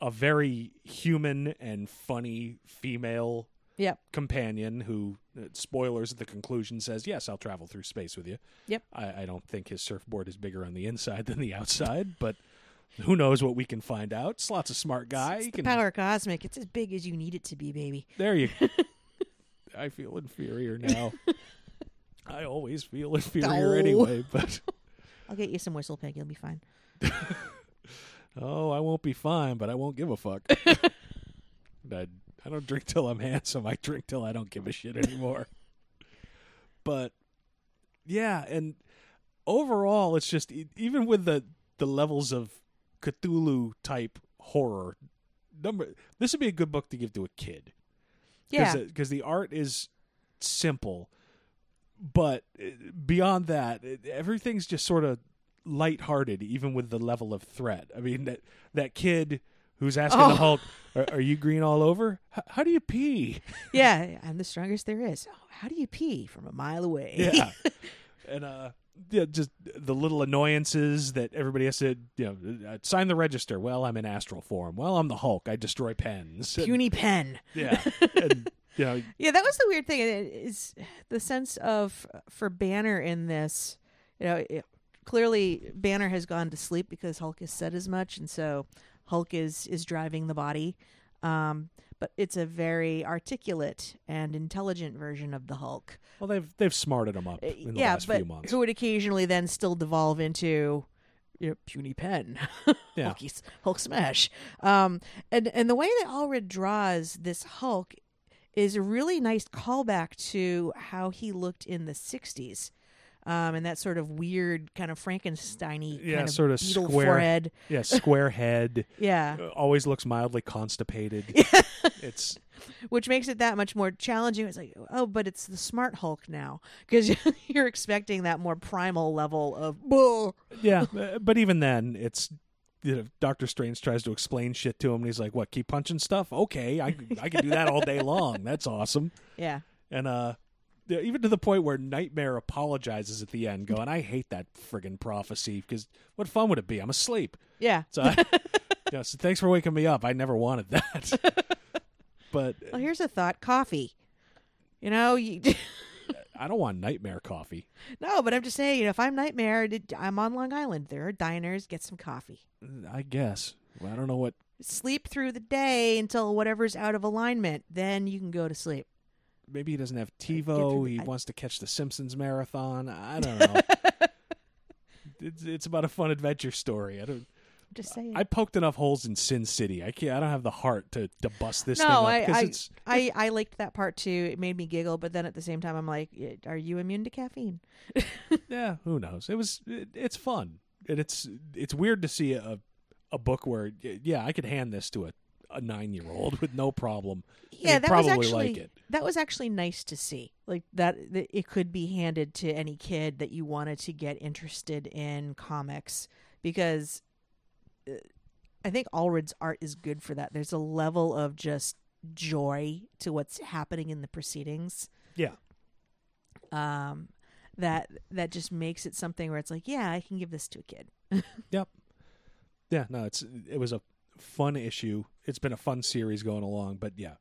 a very human and funny female Yep. companion who, uh, spoilers at the conclusion, says, Yes, I'll travel through space with you. Yep. I, I don't think his surfboard is bigger on the inside than the outside, but who knows what we can find out. Slott's a smart guy. It's the can, power cosmic. It's as big as you need it to be, baby. There you I feel inferior now. I always feel inferior Oh. anyway, but I'll get you some whistle pig. You'll be fine. oh, I won't be fine, but I won't give a fuck. I, I don't drink till I'm handsome. I drink till I don't give a shit anymore. but yeah, and overall, it's just even with the the levels of Cthulhu type horror. Number this would be a good book to give to a kid Yeah. because uh, the art is simple, but uh, beyond that, everything's just sort of lighthearted, even with the level of threat. I mean that that kid who's asking Oh. the Hulk, are, "Are you green all over? H- how do you pee?" yeah. I'm the strongest there is. Oh, how do you pee from a mile away? Yeah, and uh, yeah, just the little annoyances that everybody has to, you know, uh, sign the register. Well, I'm in astral form. Well, I'm the Hulk. I destroy pens. And- Puny pen. yeah, and know, Yeah, that was the weird thing. Is the sense of for Banner in this? You know, it, clearly Banner has gone to sleep because Hulk has said as much, and so Hulk is is driving the body. Um, but it's a very articulate and intelligent version of the Hulk. well, they've they've smarted him up Uh, in the yeah, last but few months. who would occasionally then still devolve into you know, puny pen, Yeah. Hulk smash. Um, and and the way that Allred draws this Hulk is a really nice callback to how he looked in the '60s. Um, and that sort of weird kind of Frankensteiny Yeah, kind of sort of square- forehead. Yeah, square head. Yeah, uh, always looks mildly constipated. it's which makes it that much more challenging. It's like, oh, but it's the smart Hulk now because you're expecting that more primal level of. "Bull." yeah, but even then, it's you know, Doctor Strange tries to explain shit to him, and he's like, "What? Keep punching stuff? Okay, I I can do that all day long. That's awesome." Yeah, And uh, even to the point where Nightmare apologizes at the end, going, "I hate that friggin' prophecy because what fun would it be? I'm asleep." Yeah. So, I, yeah, so thanks for waking me up. I never wanted that. but Well, here's a thought: coffee. You know, you, I don't want Nightmare coffee. no, but I'm just saying. You know, if I'm Nightmare, I'm on Long Island. There are diners. Get some coffee. Mm, I guess. Well, I don't know what. Sleep through the day until whatever's out of alignment. Then you can go to sleep. Maybe he doesn't have TiVo. the- He I- wants to catch the Simpsons marathon. I don't know. it's it's about a fun adventure story. I don't. Just saying. I poked enough holes in Sin City. I can't. I don't have the heart to, to bust this no, thing up I, I, it's I, I liked that part too. It made me giggle, but then at the same time, I'm like, "Are you immune to caffeine?" yeah. Who knows? It was. It, it's fun, and it's it's weird to see a a book where yeah I could hand this to a a nine year old with no problem. Yeah, that probably was actually like it. that was actually nice to see. Like that, that it could be handed to any kid that you wanted to get interested in comics because I think Allred's art is good for that. There's a level of just joy to what's happening in the proceedings. Yeah. Um, that that just makes it something where it's like, yeah, I can give this to a kid. Yep. Yeah, no, it's it was a fun issue. It's been a fun series going along, but yeah,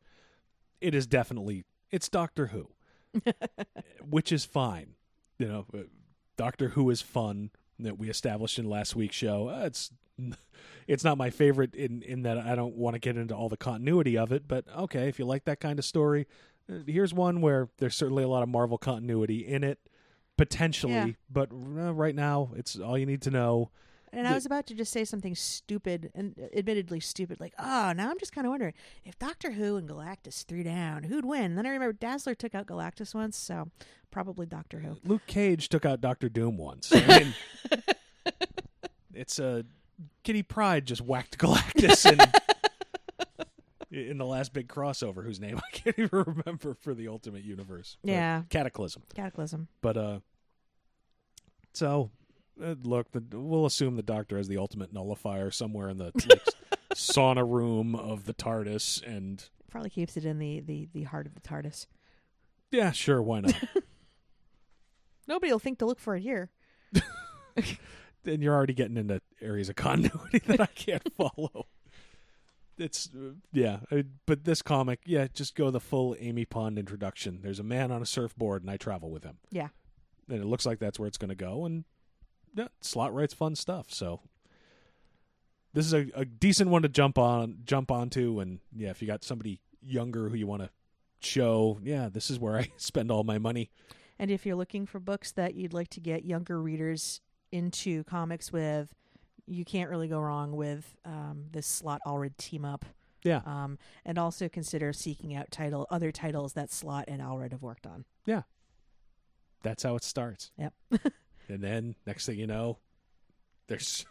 it is definitely it's Doctor Who, which is fine. You know, uh, Doctor Who is fun that we established in last week's show. Uh, it's it's not my favorite in in that I don't want to get into all the continuity of it, but okay, if you like that kind of story, uh, here's one where there's certainly a lot of Marvel continuity in it potentially, Yeah. but uh, right now it's all you need to know. And I was about to just say something stupid, and admittedly stupid, like, oh, now I'm just kind of wondering if Doctor Who and Galactus threw down, who'd win? then I remember Dazzler took out Galactus once, so probably Doctor Who. Luke Cage took out Doctor Doom once. I mean, it's a Kitty Pryde just whacked Galactus in in the last big crossover, whose name I can't even remember for the Ultimate Universe. Yeah. Cataclysm. Cataclysm. But uh, so uh, look, the, we'll assume the Doctor has the ultimate nullifier somewhere in the like, sauna room of the TARDIS, and Probably keeps it in the, the, the heart of the TARDIS. yeah, sure, why not? Nobody will think to look for it here. Then you're already getting into areas of continuity that I can't follow. It's yeah, but this comic, yeah, just go the full Amy Pond introduction. There's a man on a surfboard, and I travel with him. Yeah. and it looks like that's where it's going to go. And yeah, Slott writes fun stuff. So this is a, a decent one to jump on, jump onto, and yeah, if you got somebody younger who you want to show, yeah, this is where I spend all my money. And if you're looking for books that you'd like to get younger readers into comics with, you can't really go wrong with um, this Slott Allred team up. Yeah, Um, and also consider seeking out title other titles that Slott and Allred have worked on. Yeah. That's how it starts. Yep. and then next thing you know, there's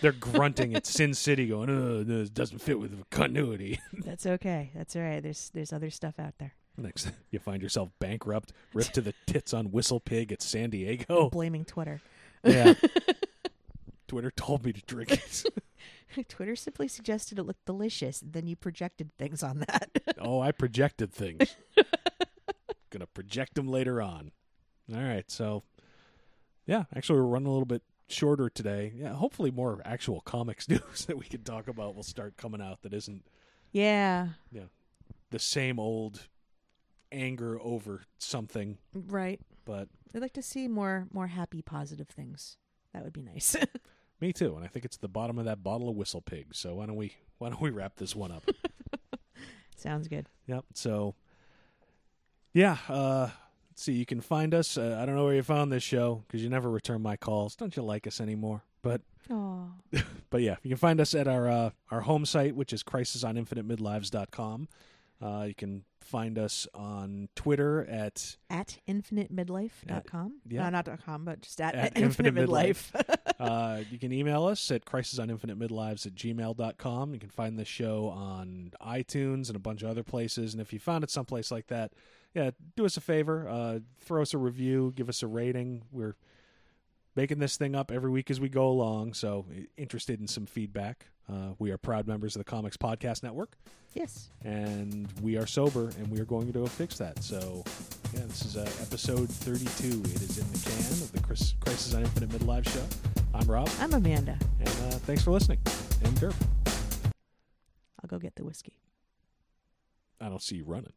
they're grunting at Sin City, going, "Oh, this doesn't fit with continuity." That's okay. That's all right. There's there's other stuff out there. Next, you find yourself bankrupt, ripped to the tits on Whistle Pig at San Diego. Blaming Twitter. Yeah. Twitter told me to drink it. Twitter simply suggested it looked delicious. Then you projected things on that. oh, I projected things. Gonna project them later on. All right, so yeah, actually, we're running a little bit shorter today. Yeah, hopefully, more actual comics news that we can talk about will start coming out that isn't Yeah. yeah. the same old anger over something. Right. But I'd like to see more more happy, positive things. That would be nice. me too, and I think it's the bottom of that bottle of Whistle Pig. So why don't we why don't we wrap this one up? Sounds good. Yep. So, yeah. Uh, let's see. You can find us. Uh, I don't know where you found this show because you never return my calls. Don't you like us anymore? But but yeah, you can find us at our uh, our home site, which is crisisoninfinitemidlives.com. Uh, you can find us on Twitter at At infiniteMidlife.com. yeah. No, not dot .com, but just at, At Infinite, Infinite Midlife. uh, you can email us at crisisoninfinitemidlives at gmail.com. You can find this show on iTunes and a bunch of other places. And if you found it someplace like that, yeah, do us a favor. Uh, throw us a review. Give us a rating. We're making this thing up every week as we go along. So, interested in some feedback. Uh, we are proud members of the Comics Podcast Network, Yes. and we are sober, and we are going to go fix that. So, yeah, this is uh, episode 32. It is in the can of the Chris- Crisis on Infinite Midlife show. I'm Rob, I'm Amanda. and uh, thanks for listening. And Derp, I'll go get the whiskey. I don't see you running.